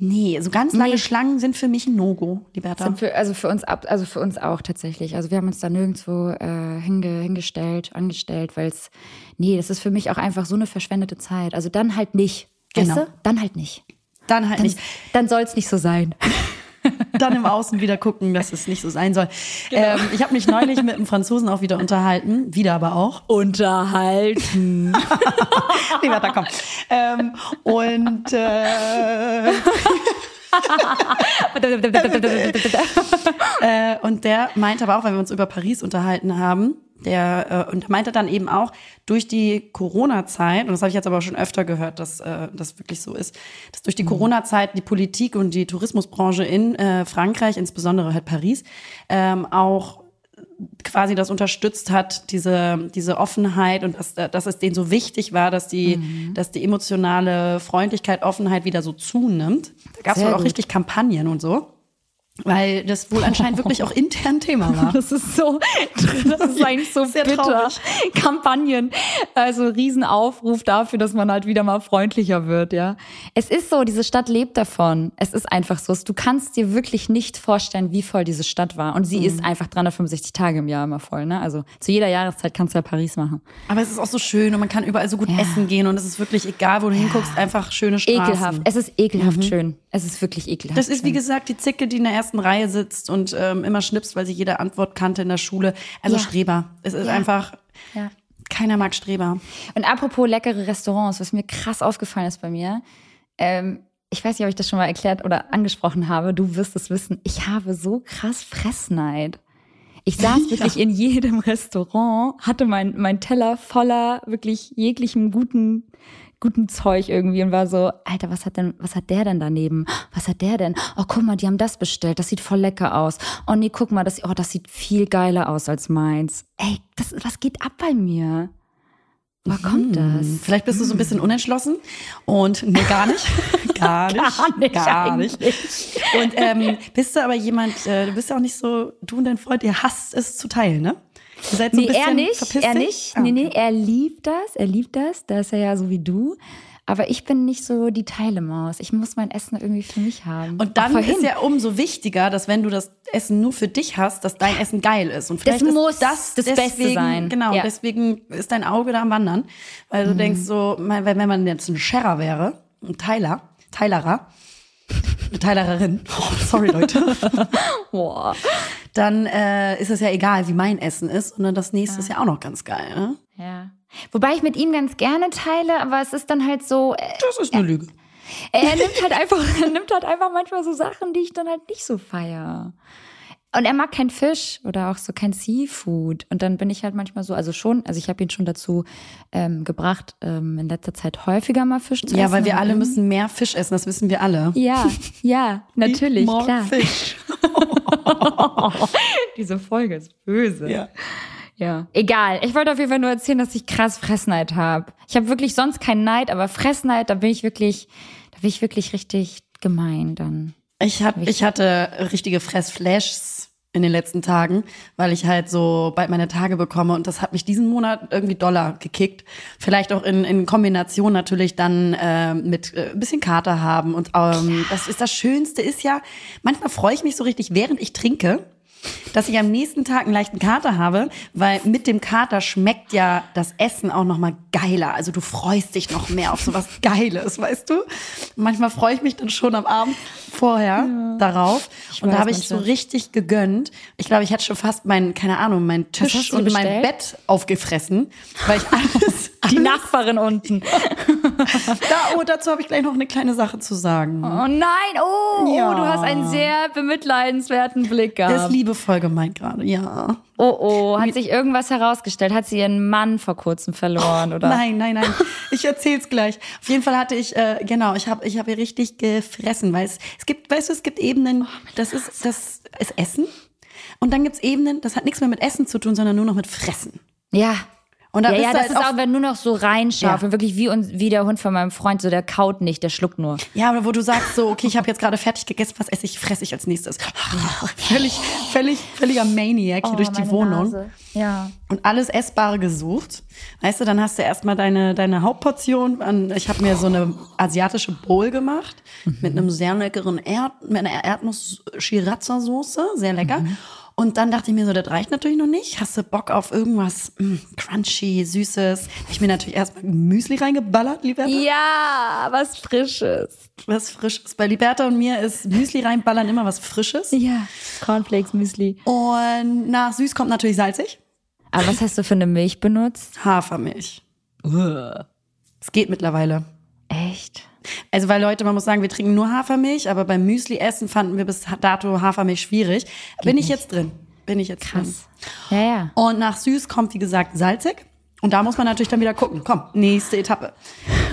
Nee, so ganz lange nee. Schlangen sind für mich ein No-Go, Liberta. Für, also für uns ab, also für uns auch tatsächlich. Also wir haben uns da nirgendwo äh, hinge, hingestellt, angestellt, weil es, nee, das ist für mich auch einfach so eine verschwendete Zeit. Also dann halt nicht. Genau. Weißt du? Dann halt nicht. Dann halt dann, nicht. Dann soll es nicht so sein. Dann im Außen wieder gucken, dass es nicht so sein soll. Genau. Ähm, ich habe mich neulich mit einem Franzosen auch wieder unterhalten, wieder aber auch. Unterhalten. nee, warte, komm. Ähm, und äh, äh, und der meinte aber auch, weil wir uns über Paris unterhalten haben, der äh, und meinte dann eben auch durch die Corona-Zeit und das habe ich jetzt aber schon öfter gehört, dass äh, das wirklich so ist, dass durch die mhm. Corona-Zeit die Politik und die Tourismusbranche in äh, Frankreich, insbesondere halt Paris, ähm, auch quasi das unterstützt hat, diese, diese Offenheit und dass, dass es denen so wichtig war, dass die, mhm. dass die emotionale Freundlichkeit, Offenheit wieder so zunimmt. Da gab es wohl auch richtig Kampagnen und so. Weil das wohl anscheinend wirklich auch intern Thema war. Das ist so, das ist eigentlich so Sehr bitter. Traurig. Kampagnen, also Riesenaufruf dafür, dass man halt wieder mal freundlicher wird, ja. Es ist so, diese Stadt lebt davon. Es ist einfach so. Du kannst dir wirklich nicht vorstellen, wie voll diese Stadt war. Und sie mhm. ist einfach 365 Tage im Jahr immer voll, ne? Also zu jeder Jahreszeit kannst du ja Paris machen. Aber es ist auch so schön und man kann überall so gut ja. essen gehen und es ist wirklich egal, wo du hinguckst, einfach schöne Straßen. Ekelhaft. Es ist ekelhaft mhm. schön. Es ist wirklich ekelhaft. Das ist, wie gesagt, die Zicke, die in der ersten Reihe sitzt und ähm, immer schnipst, weil sie jede Antwort kannte in der Schule. Also ja. Streber. Es ist ja. einfach. Ja. Keiner mag Streber. Und apropos leckere Restaurants, was mir krass aufgefallen ist bei mir. Ähm, ich weiß nicht, ob ich das schon mal erklärt oder angesprochen habe. Du wirst es wissen. Ich habe so krass Fressneid. Ich saß wirklich in jedem Restaurant, hatte mein, mein Teller voller wirklich jeglichem guten guten Zeug irgendwie und war so, Alter, was hat denn, was hat der denn daneben? Was hat der denn? Oh, guck mal, die haben das bestellt. Das sieht voll lecker aus. Oh nee, guck mal, das, oh, das sieht viel geiler aus als meins. Ey, das, was geht ab bei mir? Woher kommt hm. das? Vielleicht bist du so ein bisschen unentschlossen und nee, gar nicht. gar nicht. gar nicht. Gar nicht. Und ähm, bist du aber jemand, äh, du bist ja auch nicht so, du und dein Freund, ihr hasst es zu teilen, ne? Ihr seid so nee, er nicht, er nicht. Ah, okay. Nee, nee, er liebt das, er liebt das. Da ist er ja so wie du. Aber ich bin nicht so die Teilemaus. Ich muss mein Essen irgendwie für mich haben. Und dann ist ja umso wichtiger, dass wenn du das Essen nur für dich hast, dass dein Essen geil ist. Und vielleicht das muss das, das deswegen, Beste sein. Genau, ja. deswegen ist dein Auge da am Wandern. Weil du mhm. denkst so, wenn man jetzt ein Scherer wäre, ein Teiler, Teilerer, eine Teilererin, oh, sorry Leute, Boah dann äh, ist es ja egal, wie mein Essen ist, sondern das nächste ja. ist ja auch noch ganz geil. Ne? Ja. Wobei ich mit ihm ganz gerne teile, aber es ist dann halt so. Äh, das ist eine Lüge. Er nimmt halt einfach, er nimmt halt einfach manchmal so Sachen, die ich dann halt nicht so feier. Und er mag kein Fisch oder auch so kein Seafood. Und dann bin ich halt manchmal so, also schon, also ich habe ihn schon dazu ähm, gebracht, ähm, in letzter Zeit häufiger mal Fisch zu ja, essen. Ja, weil wir alle müssen mehr Fisch essen, das wissen wir alle. Ja, ja, natürlich, more klar. Fisch. Diese Folge ist böse. Ja. Ja. Egal. Ich wollte auf jeden Fall nur erzählen, dass ich krass Fressneid habe. Ich habe wirklich sonst keinen Neid, aber Fressneid, da bin ich wirklich, da bin ich wirklich richtig gemein dann. Ich, hab, ich hatte richtige Fressflashs in den letzten Tagen, weil ich halt so bald meine Tage bekomme. Und das hat mich diesen Monat irgendwie doller gekickt. Vielleicht auch in, in Kombination natürlich dann äh, mit äh, ein bisschen Kater haben. Und ähm, das ist das Schönste ist ja, manchmal freue ich mich so richtig, während ich trinke, dass ich am nächsten Tag einen leichten Kater habe, weil mit dem Kater schmeckt ja das Essen auch noch mal geiler. Also du freust dich noch mehr auf sowas Geiles, weißt du? Manchmal freue ich mich dann schon am Abend vorher ja. darauf ich und da habe ich so richtig gegönnt. Ich glaube, ich hatte schon fast mein, keine Ahnung, mein Tisch und bestellt? mein Bett aufgefressen, weil ich alles, die Nachbarin unten. da, oh, dazu habe ich gleich noch eine kleine Sache zu sagen. Oh nein, oh, ja. oh du hast einen sehr bemitleidenswerten Blick gehabt. Das liebe liebevoll gemeint gerade, ja. Oh oh, hat sich irgendwas herausgestellt? Hat sie ihren Mann vor kurzem verloren, oder? Nein, nein, nein. Ich erzähl's gleich. Auf jeden Fall hatte ich, äh, genau, ich habe ich hab hier richtig gefressen, weil es, es gibt, weißt du, es gibt Ebenen, oh das ist, das ist Essen. Und dann gibt's Ebenen, das hat nichts mehr mit Essen zu tun, sondern nur noch mit Fressen. Ja, und da ja, ja, das halt ist auch, wenn nur noch so reinschaufeln, ja. wirklich wie, und, wie der Hund von meinem Freund, so der kaut nicht, der schluckt nur. Ja, aber wo du sagst so, okay, ich habe jetzt gerade fertig gegessen, was esse ich, fresse ich als nächstes. völlig, völlig, völliger Maniac hier oh, durch die Wohnung. Nase. Ja. Und alles Essbare gesucht. Weißt du, dann hast du erstmal deine, deine Hauptportion. Ich habe mir so eine asiatische Bowl gemacht mhm. mit einem sehr leckeren Erd, mit einer Erdnuss-Shirazza-Soße, sehr lecker. Mhm. Und dann dachte ich mir so, das reicht natürlich noch nicht. Hast du Bock auf irgendwas mh, mm, crunchy, süßes? Hab ich mir natürlich erstmal Müsli reingeballert, Liberta. Ja, was Frisches. Was Frisches. Bei Liberta und mir ist Müsli reinballern immer was Frisches. Ja, Cornflakes, Müsli. Und nach süß kommt natürlich salzig. Aber was hast du für eine Milch benutzt? Hafermilch. Es geht mittlerweile. Echt? Also, weil Leute, man muss sagen, wir trinken nur Hafermilch, aber beim Müsli-Essen fanden wir bis dato Hafermilch schwierig. Geht Bin ich nicht. jetzt drin. Bin ich jetzt Krass. drin. Ja, ja. Und nach süß kommt, wie gesagt, salzig. Und da muss man natürlich dann wieder gucken. Komm, nächste Etappe.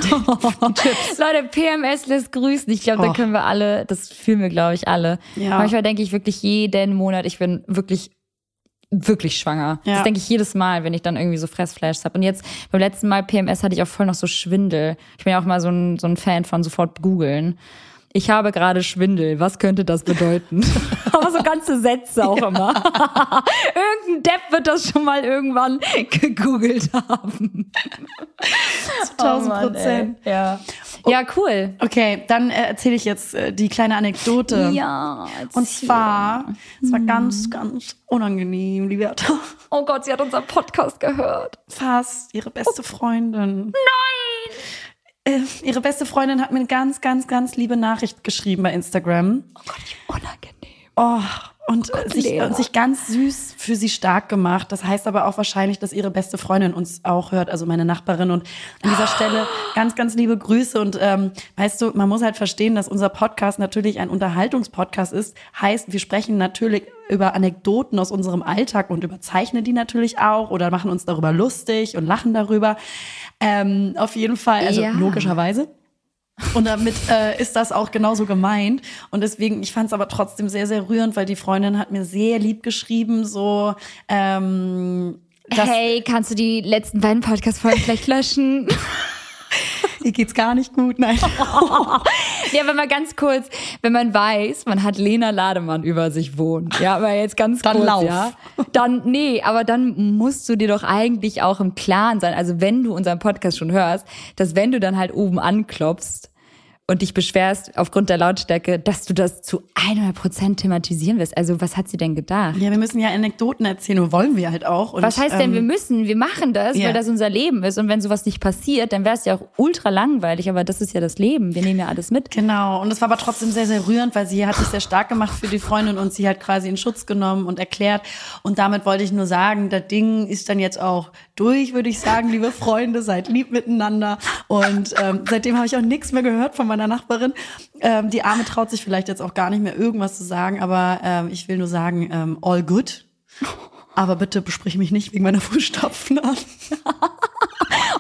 Leute, PMS lässt grüßen. Ich glaube, oh. da können wir alle, das fühlen wir, glaube ich, alle. Ja. Manchmal denke ich wirklich jeden Monat, ich bin wirklich wirklich schwanger. Ja. Das denke ich jedes Mal, wenn ich dann irgendwie so Fressflashs habe. Und jetzt beim letzten Mal PMS hatte ich auch voll noch so Schwindel. Ich bin ja auch mal so ein, so ein Fan von sofort googeln. ich habe gerade Schwindel. Was könnte das bedeuten? Aber so ganze Sätze auch ja. immer. Irgendein Depp wird das schon mal irgendwann gegoogelt haben. 1000 Prozent. Oh ja. Ja, cool. Okay, dann äh, erzähle ich jetzt äh, die kleine Anekdote. Ja. Erzähl. Und zwar, es war ganz, ganz unangenehm, Liberta. Oh Gott, sie hat unseren Podcast gehört. Fast, ihre beste Freundin. Nein! Äh, ihre beste Freundin hat mir eine ganz, ganz, ganz liebe Nachricht geschrieben bei Instagram. Oh Gott, wie unangenehm. Oh, und, oh Gott, sich, und sich ganz süß für sie stark gemacht. Das heißt aber auch wahrscheinlich, dass ihre beste Freundin uns auch hört, also meine Nachbarin. Und an dieser Stelle ganz, ganz liebe Grüße. Und ähm, weißt du, man muss halt verstehen, dass unser Podcast natürlich ein Unterhaltungspodcast ist. Heißt, wir sprechen natürlich über Anekdoten aus unserem Alltag und überzeichnen die natürlich auch oder machen uns darüber lustig und lachen darüber. Ähm, auf jeden Fall, also ja. logischerweise. Und damit äh, ist das auch genauso gemeint. Und deswegen, ich fand es aber trotzdem sehr, sehr rührend, weil die Freundin hat mir sehr lieb geschrieben, so ähm, Hey, kannst du die letzten beiden Podcast-Folgen vielleicht löschen? Ihr geht's gar nicht gut, nein. ja, wenn man ganz kurz, wenn man weiß, man hat Lena Lademann über sich wohnen, ja, aber jetzt ganz dann kurz, lauf. ja, dann nee, aber dann musst du dir doch eigentlich auch im Klaren sein, also wenn du unseren Podcast schon hörst, dass wenn du dann halt oben anklopfst, und dich beschwerst aufgrund der Lautstärke, dass du das zu 100 Prozent thematisieren wirst. Also was hat sie denn gedacht? Ja, wir müssen ja Anekdoten erzählen und wollen wir halt auch. Und, was heißt ähm, denn, wir müssen? Wir machen das, ja. weil das unser Leben ist. Und wenn sowas nicht passiert, dann wäre es ja auch ultra langweilig. Aber das ist ja das Leben. Wir nehmen ja alles mit. Genau. Und es war aber trotzdem sehr, sehr rührend, weil sie hat sich sehr stark gemacht für die Freundin und sie hat quasi in Schutz genommen und erklärt. Und damit wollte ich nur sagen, das Ding ist dann jetzt auch durch, würde ich sagen, liebe Freunde, seid lieb miteinander. Und ähm, seitdem habe ich auch nichts mehr gehört von meiner Nachbarin. Ähm, die Arme traut sich vielleicht jetzt auch gar nicht mehr irgendwas zu sagen, aber ähm, ich will nur sagen, ähm, all good. Aber bitte besprich mich nicht wegen meiner Fußstapfen an.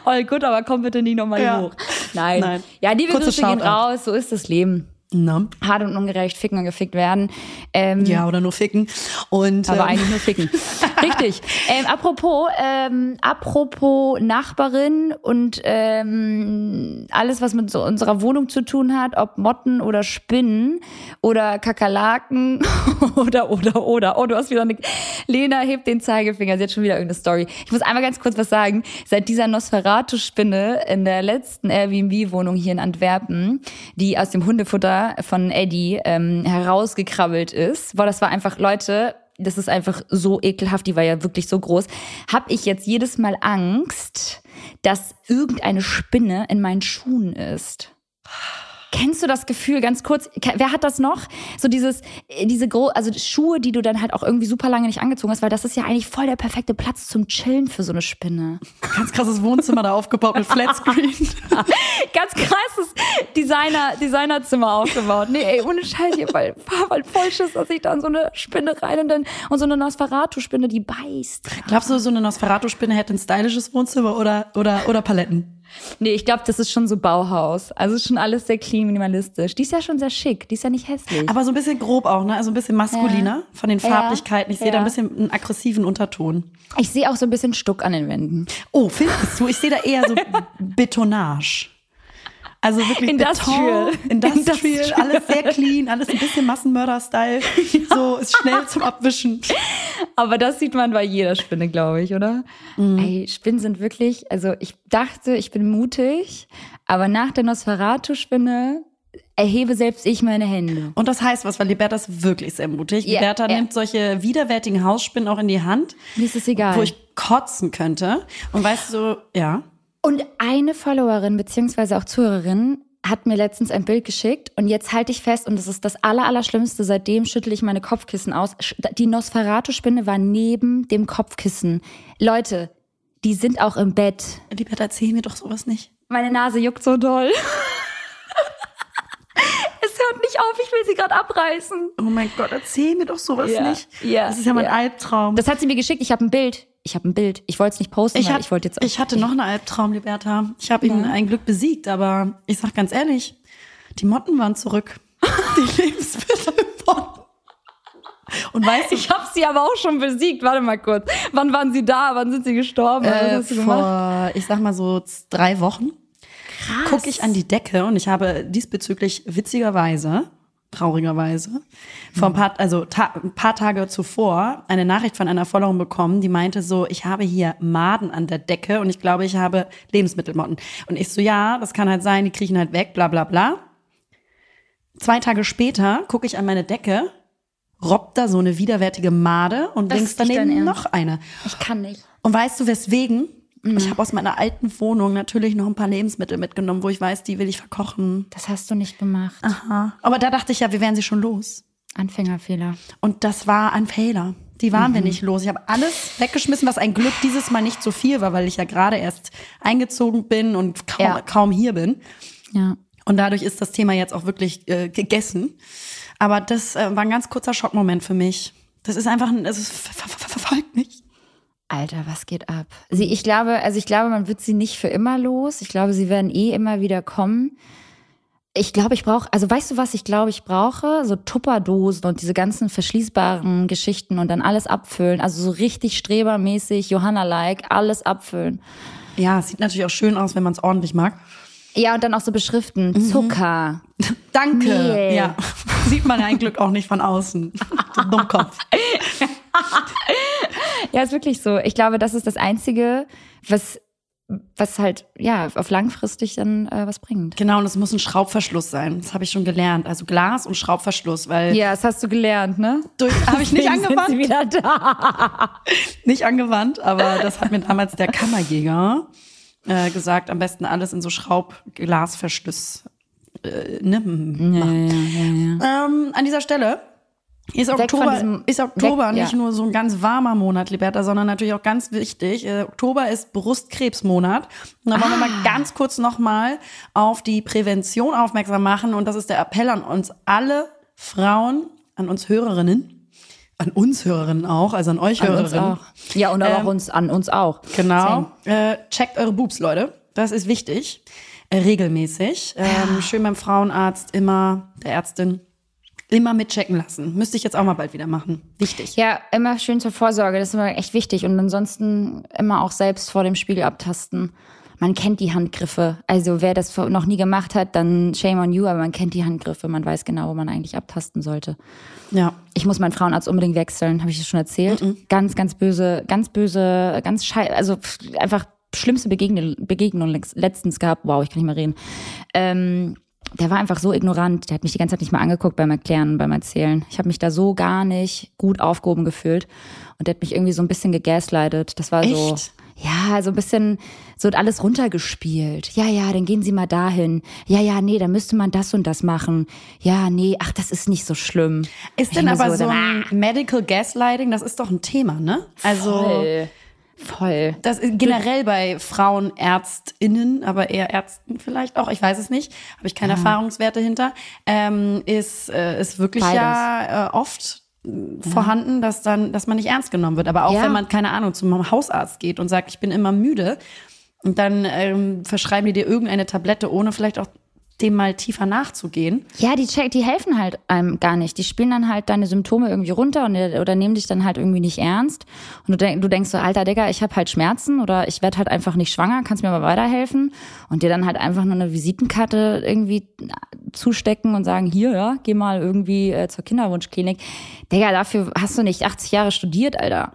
all good, aber komm bitte nie nochmal ja. hoch. Nein. Nein. Ja, die Grüße gehen raus, so ist das Leben. Na. Hart und ungerecht, ficken und gefickt werden. Ähm, ja, oder nur ficken. Und, aber ähm, eigentlich nur ficken. Richtig. Ähm, apropos, ähm, apropos Nachbarin und ähm, alles, was mit so unserer Wohnung zu tun hat, ob Motten oder Spinnen oder Kakerlaken oder, oder, oder. Oh, du hast wieder eine. Lena hebt den Zeigefinger. Sie hat schon wieder irgendeine Story. Ich muss einmal ganz kurz was sagen. Seit dieser Nosferatu-Spinne in der letzten Airbnb-Wohnung hier in Antwerpen, die aus dem Hundefutter von Eddie ähm, herausgekrabbelt ist. Boah, das war einfach, Leute, das ist einfach so ekelhaft, die war ja wirklich so groß. Hab ich jetzt jedes Mal Angst, dass irgendeine Spinne in meinen Schuhen ist. Kennst du das Gefühl, ganz kurz, wer hat das noch? So dieses, äh, diese Gro also Schuhe, die du dann halt auch irgendwie super lange nicht angezogen hast, weil das ist ja eigentlich voll der perfekte Platz zum Chillen für so eine Spinne. Ganz krasses Wohnzimmer da aufgebaut mit Flatscreen. ganz krasses Designer, Designerzimmer aufgebaut. Nee, ey, ohne Scheiß hier, weil, weil voll Schiss, dass ich da in so eine Spinne rein und dann, und so eine Nosferatu-Spinne, die beißt. Glaubst du, so eine Nosferatu-Spinne hätte ein stylisches Wohnzimmer oder, oder, oder Paletten? Nee, ich glaube, das ist schon so Bauhaus. Also schon alles sehr clean, minimalistisch. Die ist ja schon sehr schick, die ist ja nicht hässlich. Aber so ein bisschen grob auch, ne? Also ein bisschen maskuliner ja. von den Farblichkeiten. Ich ja. sehe da ein bisschen einen aggressiven Unterton. Ich sehe auch so ein bisschen Stuck an den Wänden. Oh, findest du? Ich sehe da eher so Betonage. Also wirklich Industrial. Beton, Industrial, Industrial, alles sehr clean, alles ein bisschen Massenmörder-Style. Ja. So ist schnell zum Abwischen. Aber das sieht man bei jeder Spinne, glaube ich, oder? Mhm. Ey, Spinnen sind wirklich, also ich dachte, ich bin mutig, aber nach der Nosferatu-Spinne erhebe selbst ich meine Hände. Und das heißt was, weil Liberta ist wirklich sehr mutig. Yeah, Liberta yeah. nimmt solche widerwärtigen Hausspinnen auch in die Hand. Mir ist es egal. Wo ich kotzen könnte. Und weißt du, ja. Und eine Followerin beziehungsweise auch Zuhörerin hat mir letztens ein Bild geschickt und jetzt halte ich fest und das ist das Allerallerschlimmste. Seitdem schüttle ich meine Kopfkissen aus. Die Nosferatu-Spinne war neben dem Kopfkissen. Leute, die sind auch im Bett. Liebert, erzähl mir doch sowas nicht. Meine Nase juckt so doll. es hört nicht auf, ich will sie gerade abreißen. Oh mein Gott, erzähl mir doch sowas ja, nicht. Ja, das ist ja mein ja. Albtraum. Das hat sie mir geschickt. Ich habe ein Bild ich habe ein Bild. Ich wollte es nicht posten, ich, hab, ich wollte jetzt. Ich hatte noch einen Albtraum, Liberta. Ich habe ihn ein Glück besiegt, aber ich sag ganz ehrlich, die Motten waren zurück. die Lebensmittelmotten. Und weißt du, ich habe sie aber auch schon besiegt. Warte mal kurz. Wann waren sie da? Wann sind sie gestorben? Äh, vor, gemacht? ich sag mal so drei Wochen. Gucke ich an die Decke und ich habe diesbezüglich witzigerweise traurigerweise, vor ein paar, also ta ein paar Tage zuvor eine Nachricht von einer Followerin bekommen, die meinte so, ich habe hier Maden an der Decke und ich glaube, ich habe Lebensmittelmotten. Und ich so, ja, das kann halt sein, die kriechen halt weg, bla bla bla. Zwei Tage später gucke ich an meine Decke, robbt da so eine widerwärtige Made und das links daneben noch eine. Ich kann nicht. Und weißt du weswegen? Mhm. Ich habe aus meiner alten Wohnung natürlich noch ein paar Lebensmittel mitgenommen, wo ich weiß, die will ich verkochen. Das hast du nicht gemacht. Aha. Aber da dachte ich ja, wir wären sie schon los. Anfängerfehler. Und das war ein Fehler. Die waren mhm. wir nicht los. Ich habe alles weggeschmissen, was ein Glück dieses Mal nicht so viel war, weil ich ja gerade erst eingezogen bin und kaum, ja. kaum hier bin. Ja. Und dadurch ist das Thema jetzt auch wirklich äh, gegessen. Aber das äh, war ein ganz kurzer Schockmoment für mich. Das ist einfach, es ver ver verfolgt mich. Alter, was geht ab? Sie, ich glaube, also ich glaube, man wird sie nicht für immer los. Ich glaube, sie werden eh immer wieder kommen. Ich glaube, ich brauche, also weißt du, was ich glaube, ich brauche? So Tupperdosen und diese ganzen verschließbaren Geschichten und dann alles abfüllen. Also so richtig strebermäßig, Johanna-like, alles abfüllen. Ja, sieht natürlich auch schön aus, wenn man es ordentlich mag. Ja, und dann auch so beschriften. Mhm. Zucker. Danke. Mehl. Ja. Sieht man ja ein Glück auch nicht von außen. Dummkopf. ja, ist wirklich so. Ich glaube, das ist das Einzige, was was halt ja auf langfristig dann äh, was bringt. Genau, und es muss ein Schraubverschluss sein. Das habe ich schon gelernt. Also Glas und Schraubverschluss, weil ja, das hast du gelernt, ne? Habe ich nicht angewandt. Sind sie wieder da. nicht angewandt, aber das hat mir damals der Kammerjäger äh, gesagt. Am besten alles in so Schraubglasverschluss äh, ne? Ja, ja, ja, ähm, an dieser Stelle ist Oktober, ist Oktober weg, nicht ja. nur so ein ganz warmer Monat, Liberta, sondern natürlich auch ganz wichtig. Äh, Oktober ist Brustkrebsmonat. Und da wollen wir mal ah. ganz kurz nochmal auf die Prävention aufmerksam machen. Und das ist der Appell an uns alle Frauen, an uns Hörerinnen, an uns Hörerinnen auch, also an euch an Hörerinnen. Uns auch. Ja, und auch ähm, uns, an uns auch. Genau. Äh, checkt eure Boobs, Leute. Das ist wichtig. Äh, regelmäßig. Ähm, schön beim Frauenarzt immer, der Ärztin immer mitchecken lassen. Müsste ich jetzt auch mal bald wieder machen. Wichtig. Ja, immer schön zur Vorsorge. Das ist immer echt wichtig. Und ansonsten immer auch selbst vor dem Spiegel abtasten. Man kennt die Handgriffe. Also wer das noch nie gemacht hat, dann shame on you, aber man kennt die Handgriffe. Man weiß genau, wo man eigentlich abtasten sollte. Ja. Ich muss meinen Frauenarzt unbedingt wechseln, habe ich das schon erzählt. Mm -mm. Ganz, ganz böse, ganz böse, ganz scheiße, also einfach schlimmste Begegnung, Begegnung letztens gehabt. Wow, ich kann nicht mehr reden. Ähm, der war einfach so ignorant. Der hat mich die ganze Zeit nicht mal angeguckt beim Erklären, beim Erzählen. Ich habe mich da so gar nicht gut aufgehoben gefühlt. Und der hat mich irgendwie so ein bisschen gegaslightet. Das war Echt? so. Ja, so ein bisschen, so alles runtergespielt. Ja, ja, dann gehen Sie mal dahin. Ja, ja, nee, dann müsste man das und das machen. Ja, nee, ach, das ist nicht so schlimm. Ist denn aber so, so ein ah. Medical Gaslighting, das ist doch ein Thema, ne? Also. Voll. Voll. Das ist generell bei Frauenärztinnen, aber eher Ärzten vielleicht auch, ich weiß es nicht, habe ich keine ja. Erfahrungswerte hinter, ähm, ist, äh, ist wirklich Beides. ja äh, oft ja. vorhanden, dass dann, dass man nicht ernst genommen wird. Aber auch ja. wenn man, keine Ahnung, zum Hausarzt geht und sagt, ich bin immer müde, und dann ähm, verschreiben die dir irgendeine Tablette, ohne vielleicht auch dem mal tiefer nachzugehen. Ja, die check, die helfen halt einem gar nicht. Die spielen dann halt deine Symptome irgendwie runter und, oder nehmen dich dann halt irgendwie nicht ernst. Und du, denk, du denkst so, alter Digga, ich habe halt Schmerzen oder ich werde halt einfach nicht schwanger, kannst mir mal weiterhelfen. Und dir dann halt einfach nur eine Visitenkarte irgendwie zustecken und sagen, hier, ja, geh mal irgendwie äh, zur Kinderwunschklinik. Digga, dafür hast du nicht 80 Jahre studiert, Alter.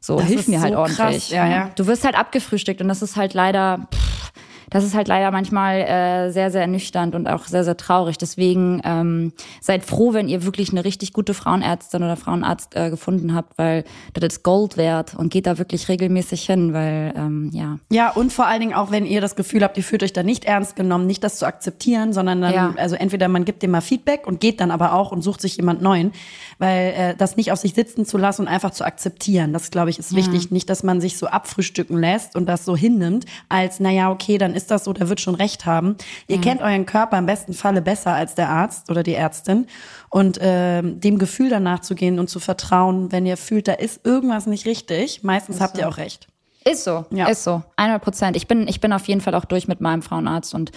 So, das hilf mir halt so ordentlich. Krass, ja, ja. Du wirst halt abgefrühstückt und das ist halt leider. Pff, das ist halt leider manchmal äh, sehr, sehr ernüchternd und auch sehr, sehr traurig. Deswegen ähm, seid froh, wenn ihr wirklich eine richtig gute Frauenärztin oder Frauenarzt äh, gefunden habt, weil das ist Gold wert und geht da wirklich regelmäßig hin, weil ähm, ja. Ja, und vor allen Dingen auch, wenn ihr das Gefühl habt, ihr fühlt euch da nicht ernst genommen, nicht das zu akzeptieren, sondern dann, ja. also entweder man gibt dem mal Feedback und geht dann aber auch und sucht sich jemand neuen, weil äh, das nicht auf sich sitzen zu lassen und einfach zu akzeptieren, das glaube ich ist wichtig. Ja. Nicht, dass man sich so abfrühstücken lässt und das so hinnimmt, als naja, okay, dann ist das so, der wird schon recht haben. Ihr mhm. kennt euren Körper im besten Falle besser als der Arzt oder die Ärztin. Und äh, dem Gefühl danach zu gehen und zu vertrauen, wenn ihr fühlt, da ist irgendwas nicht richtig, meistens ist habt so. ihr auch recht. Ist so, ja. ist so, 100 Prozent. Ich bin, ich bin auf jeden Fall auch durch mit meinem Frauenarzt und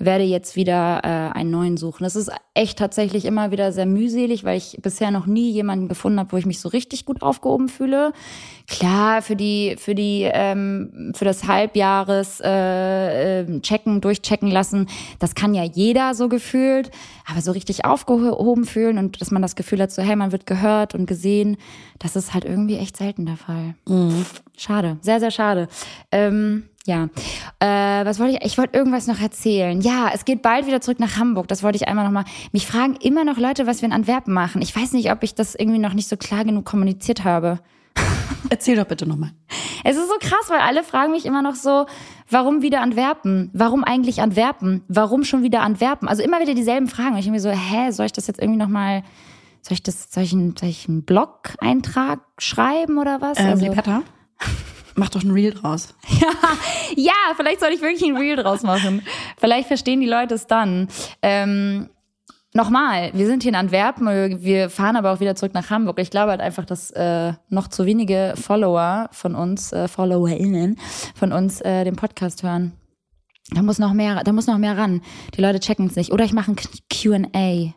werde jetzt wieder äh, einen neuen suchen. Das ist echt tatsächlich immer wieder sehr mühselig, weil ich bisher noch nie jemanden gefunden habe, wo ich mich so richtig gut aufgehoben fühle. Klar, für die, für die, ähm, für das Halbjahres äh, äh, checken, durchchecken lassen, das kann ja jeder so gefühlt. Aber so richtig aufgehoben fühlen und dass man das Gefühl hat, so hey, man wird gehört und gesehen, das ist halt irgendwie echt selten der Fall. Mhm. Schade, sehr, sehr schade. Ähm, ja, äh, was wollte ich? Ich wollte irgendwas noch erzählen. Ja, es geht bald wieder zurück nach Hamburg. Das wollte ich einmal noch mal. Mich fragen immer noch Leute, was wir in Antwerpen machen. Ich weiß nicht, ob ich das irgendwie noch nicht so klar genug kommuniziert habe. Erzähl doch bitte nochmal. Es ist so krass, weil alle fragen mich immer noch so, warum wieder Antwerpen? Warum eigentlich Antwerpen? Warum schon wieder Antwerpen? Also immer wieder dieselben Fragen. Und ich mir so, hä, soll ich das jetzt irgendwie nochmal, soll ich das, soll ich einen, soll ich einen Blog-Eintrag schreiben oder was? Ähm, also, mach doch ein Reel draus. ja, ja, vielleicht soll ich wirklich ein Reel draus machen. vielleicht verstehen die Leute es dann. Ähm, Nochmal, wir sind hier in Antwerpen, wir fahren aber auch wieder zurück nach Hamburg. Ich glaube halt einfach, dass äh, noch zu wenige Follower von uns, äh, FollowerInnen von uns äh, den Podcast hören. Da muss noch mehr, da muss noch mehr ran. Die Leute checken es nicht. Oder ich mache ein Q&A.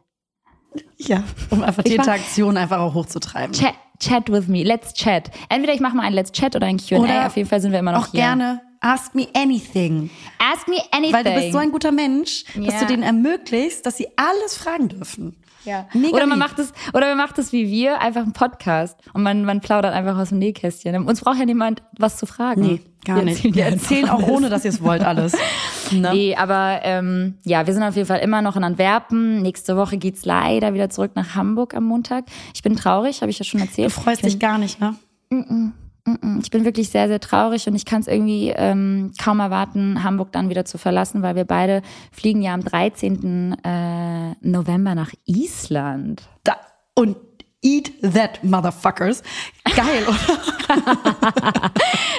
Ja, um einfach die Interaktion einfach auch hochzutreiben. Chat, chat with me, let's chat. Entweder ich mache mal ein Let's Chat oder ein Q&A. Auf jeden Fall sind wir immer noch auch hier. gerne Ask me anything. Ask me anything. Weil du bist so ein guter Mensch, dass du denen ermöglicht, dass sie alles fragen dürfen. Ja. Mega oder man macht es, oder man macht es wie wir, einfach einen Podcast und man, man plaudert einfach aus dem Nähkästchen. Uns braucht ja niemand was zu fragen. Nee, gar wir nicht. Wir erzählen auch ohne, dass ihr es wollt, alles. Ne? Nee, aber ähm, ja, wir sind auf jeden Fall immer noch in Antwerpen. Nächste Woche geht's leider wieder zurück nach Hamburg am Montag. Ich bin traurig, habe ich ja schon erzählt. Du freust dich gar nicht, ne? Mm -mm. Ich bin wirklich sehr, sehr traurig und ich kann es irgendwie ähm, kaum erwarten, Hamburg dann wieder zu verlassen, weil wir beide fliegen ja am 13. Äh, November nach Island. Da, und Eat that, motherfuckers. Geil, oder?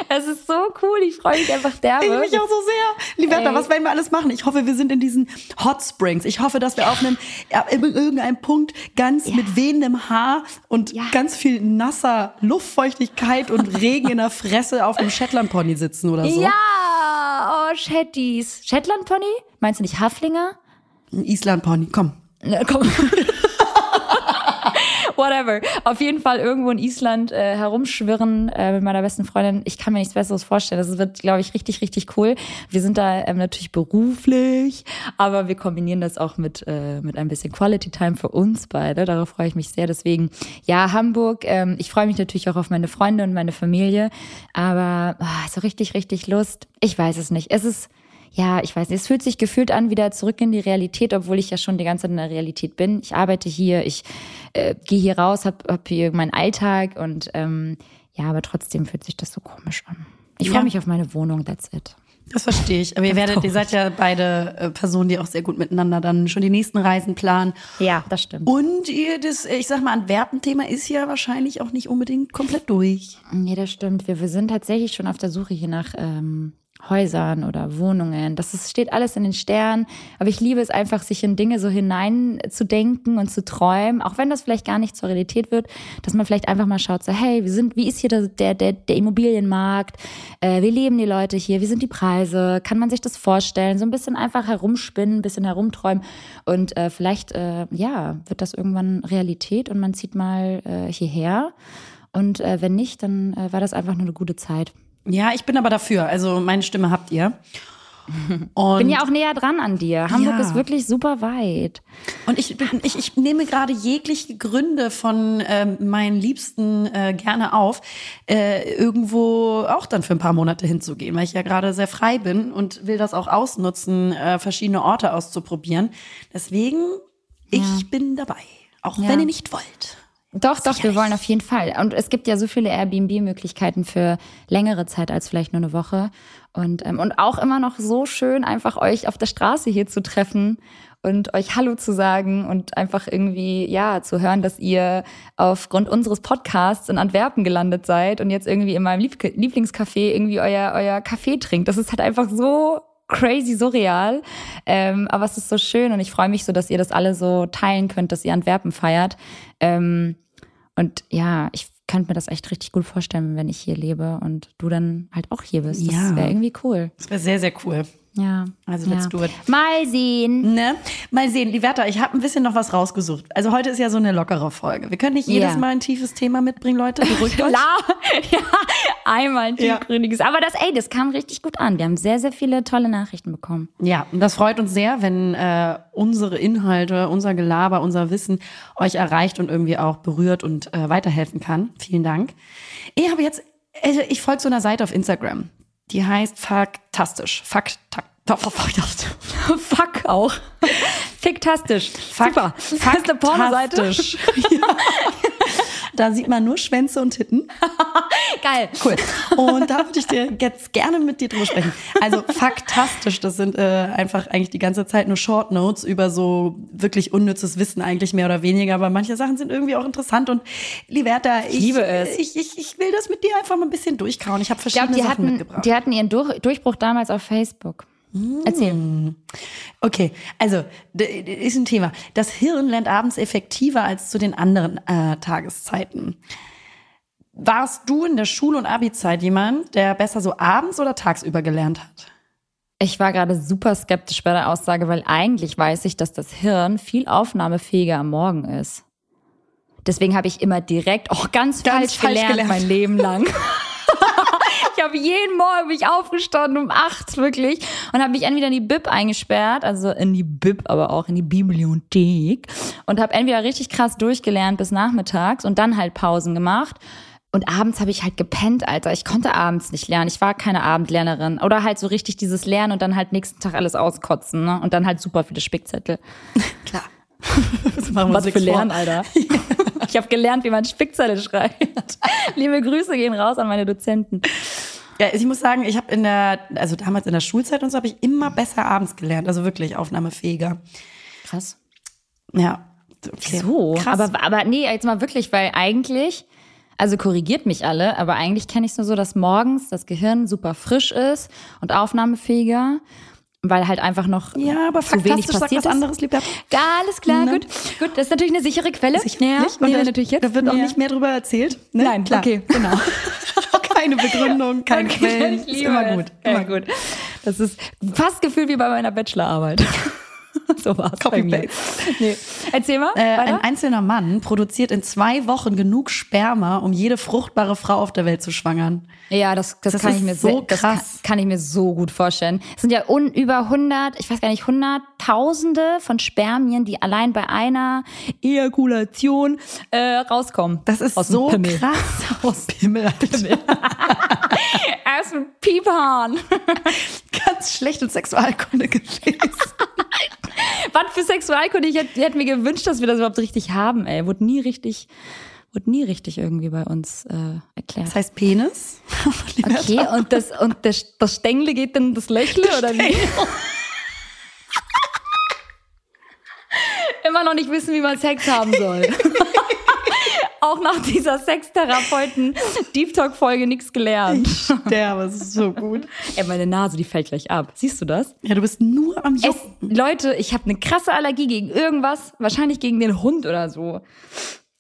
Es ist so cool. Ich freue mich einfach derbe. Ich mich auch so sehr. Liberta, was werden wir alles machen? Ich hoffe, wir sind in diesen Hot Springs. Ich hoffe, dass wir auf einem, ja, irgendeinem Punkt ganz ja. mit wehendem Haar und ja. ganz viel nasser Luftfeuchtigkeit und Regen in der Fresse auf einem Shetland Pony sitzen oder so. Ja, oh, Shetties. Shetland Pony? Meinst du nicht Haflinger? Ein Island Pony, komm. Na, komm. Whatever. Auf jeden Fall irgendwo in Island äh, herumschwirren äh, mit meiner besten Freundin. Ich kann mir nichts Besseres vorstellen. Das wird, glaube ich, richtig, richtig cool. Wir sind da ähm, natürlich beruflich, aber wir kombinieren das auch mit, äh, mit ein bisschen Quality Time für uns beide. Darauf freue ich mich sehr. Deswegen, ja, Hamburg. Ähm, ich freue mich natürlich auch auf meine Freunde und meine Familie. Aber oh, so richtig, richtig Lust. Ich weiß es nicht. Es ist ja, ich weiß nicht, es fühlt sich gefühlt an, wieder zurück in die Realität, obwohl ich ja schon die ganze Zeit in der Realität bin. Ich arbeite hier, ich äh, gehe hier raus, habe hab hier meinen Alltag und ähm, ja, aber trotzdem fühlt sich das so komisch an. Ich ja. freue mich auf meine Wohnung, that's it. Das verstehe ich. Aber ihr werdet, ihr seid ja beide äh, Personen, die auch sehr gut miteinander dann schon die nächsten Reisen planen. Ja, das stimmt. Und ihr, das, ich sag mal, Antwerpen-Thema ist ja wahrscheinlich auch nicht unbedingt komplett durch. Nee, das stimmt. Wir, wir sind tatsächlich schon auf der Suche hier nach ähm, Häusern oder Wohnungen. Das ist, steht alles in den Sternen. Aber ich liebe es einfach, sich in Dinge so hineinzudenken und zu träumen, auch wenn das vielleicht gar nicht zur Realität wird, dass man vielleicht einfach mal schaut, so, hey, wir sind, wie ist hier der, der, der, der Immobilienmarkt? Äh, wie leben die Leute hier? Wie sind die Preise? Kann man sich das vorstellen? So ein bisschen einfach herumspinnen, ein bisschen herumträumen. Und äh, vielleicht, äh, ja, wird das irgendwann Realität und man zieht mal äh, hierher. Und äh, wenn nicht, dann äh, war das einfach nur eine gute Zeit. Ja, ich bin aber dafür. Also meine Stimme habt ihr. Und bin ja auch näher dran an dir. Hamburg ja. ist wirklich super weit. Und ich, ich, ich nehme gerade jegliche Gründe von äh, meinen Liebsten äh, gerne auf, äh, irgendwo auch dann für ein paar Monate hinzugehen, weil ich ja gerade sehr frei bin und will das auch ausnutzen, äh, verschiedene Orte auszuprobieren. Deswegen, ja. ich bin dabei. Auch ja. wenn ihr nicht wollt. Doch, Sicherlich. doch, wir wollen auf jeden Fall. Und es gibt ja so viele Airbnb-Möglichkeiten für längere Zeit als vielleicht nur eine Woche. Und, ähm, und auch immer noch so schön, einfach euch auf der Straße hier zu treffen und euch Hallo zu sagen und einfach irgendwie, ja, zu hören, dass ihr aufgrund unseres Podcasts in Antwerpen gelandet seid und jetzt irgendwie in meinem Lieb Lieblingscafé irgendwie euer, euer Kaffee trinkt. Das ist halt einfach so crazy surreal. Ähm, aber es ist so schön und ich freue mich so, dass ihr das alle so teilen könnt, dass ihr Antwerpen feiert. Ähm, und ja, ich könnte mir das echt richtig gut vorstellen, wenn ich hier lebe und du dann halt auch hier bist. Das ja. wäre irgendwie cool. Das wäre sehr, sehr cool. Ja. Also let's ja. do it. Mal sehen. Ne? Mal sehen, Liberta, ich habe ein bisschen noch was rausgesucht. Also heute ist ja so eine lockere Folge. Wir können nicht jedes Ja. Mal ein tiefes Thema mitbringen, Leute. Beruhigt euch. Ja, einmal ein Ja. tiefgründiges. Aber das, ey, das kam richtig gut an. Wir haben sehr, sehr viele tolle Nachrichten bekommen. Ja, und das freut uns sehr, wenn äh, unsere Inhalte, unser Gelaber, unser Wissen euch erreicht und irgendwie auch berührt und äh, weiterhelfen kann. Vielen Dank. Ich habe jetzt, also ich folge so einer Seite auf Instagram. Die heißt Faktastisch. Fakt. Fuck auch. Fiktastisch. Super. Eine Pornoseite. Faktastisch. ja. Da sieht man nur Schwänze und Titten. Geil. Cool. Und da würde ich dir jetzt gerne mit dir drüber sprechen. Also faktastisch, das sind äh, einfach eigentlich die ganze Zeit nur Short Notes über so wirklich unnützes Wissen eigentlich mehr oder weniger, aber manche Sachen sind irgendwie auch interessant und Liberta, ich, liebe es. Ich, ich, ich will das mit dir einfach mal ein bisschen durchkauen. Ich habe Ich glaube, verschiedene die Sachen hatten, mitgebracht. die hatten ihren Durch, Durchbruch damals auf Facebook. Erzähl. Okay, also ist ein Thema. Das Hirn lernt abends effektiver als zu den anderen äh, Tageszeiten. Warst du in der Schul- und Abi-Zeit jemand, der besser so abends oder tagsüber gelernt hat? Ich war gerade super skeptisch bei der Aussage, weil eigentlich weiß ich, dass das Hirn viel aufnahmefähiger am Morgen ist. Deswegen habe ich immer direkt auch ganz, Ganz falsch, falsch gelernt, gelernt. mein Leben lang. ich habe jeden Morgen mich aufgestanden um acht wirklich und habe mich entweder in die Bib eingesperrt, also in die Bib, aber auch in die Bibliothek und habe entweder richtig krass durchgelernt bis nachmittags und dann halt Pausen gemacht. Und abends habe ich halt gepennt, Alter. Ich konnte abends nicht lernen. Ich war keine Abendlernerin. Oder halt so richtig dieses Lernen und dann halt nächsten Tag alles auskotzen. Ne? Und dann halt super viele Spickzettel. Klar. Was für. Lernen, Alter. Ich habe gelernt, wie man Spickzettel schreibt. Liebe Grüße gehen raus an meine Dozenten. Ja, ich muss sagen, ich habe in der, also damals in der Schulzeit und so habe ich immer besser abends gelernt. Also wirklich aufnahmefähiger. Krass. Ja. Okay. So, Krass. aber, aber nee, jetzt mal wirklich, weil eigentlich, also korrigiert mich alle, aber eigentlich kenne ich es nur so, dass morgens das Gehirn super frisch ist und aufnahmefähiger, weil halt einfach noch ja, aber zu wenig faktastisch sagt passiert was ist. anderes, lieber. Alles klar, Ne? gut. Gut, das ist natürlich eine sichere Quelle. Sicher ja, nee, da, natürlich jetzt. da wird auch ja. nicht mehr drüber erzählt. Ne? Nein, Klar. okay. Genau. Keine Begründung, keine Okay, Quellen. Ist immer gut. Immer gut. Das ist fast gefühlt wie bei meiner Bachelorarbeit. so war es bei mir. Nee. Erzähl mal. Äh, ein einzelner Mann produziert in zwei Wochen genug Sperma, um jede fruchtbare Frau auf der Welt zu schwangern. Ja, das, das, Das kann ich mir so sehr, das kann, krass. kann ich mir so gut vorstellen. Es sind ja un, über 100, ich weiß gar nicht, hunderttausende von Spermien, die allein bei einer Ejakulation äh, rauskommen. Das ist Aus dem so Pimmel. krass. Aus Pimmel. Pimmel. Aus dem Piephahn. Ganz schlechtes Sexualkunde gewesen. Was für Sexualkunde. Ich hätte, hätte mir gewünscht, dass wir das überhaupt richtig haben, ey. Wurde nie richtig, wurde nie richtig irgendwie bei uns äh, erklärt. Das heißt Penis. Okay, und das, und das, das Stängel geht dann das Lächle oder wie? Immer noch nicht wissen, wie man Sex haben soll. Auch nach dieser Sextherapeuten Deep Talk Folge nichts gelernt. Der, es ist so gut. Ey, meine Nase, die fällt gleich ab. Siehst du das? Ja, du bist nur am Es, Jucken. Leute, ich habe eine krasse Allergie gegen irgendwas, wahrscheinlich gegen den Hund oder so.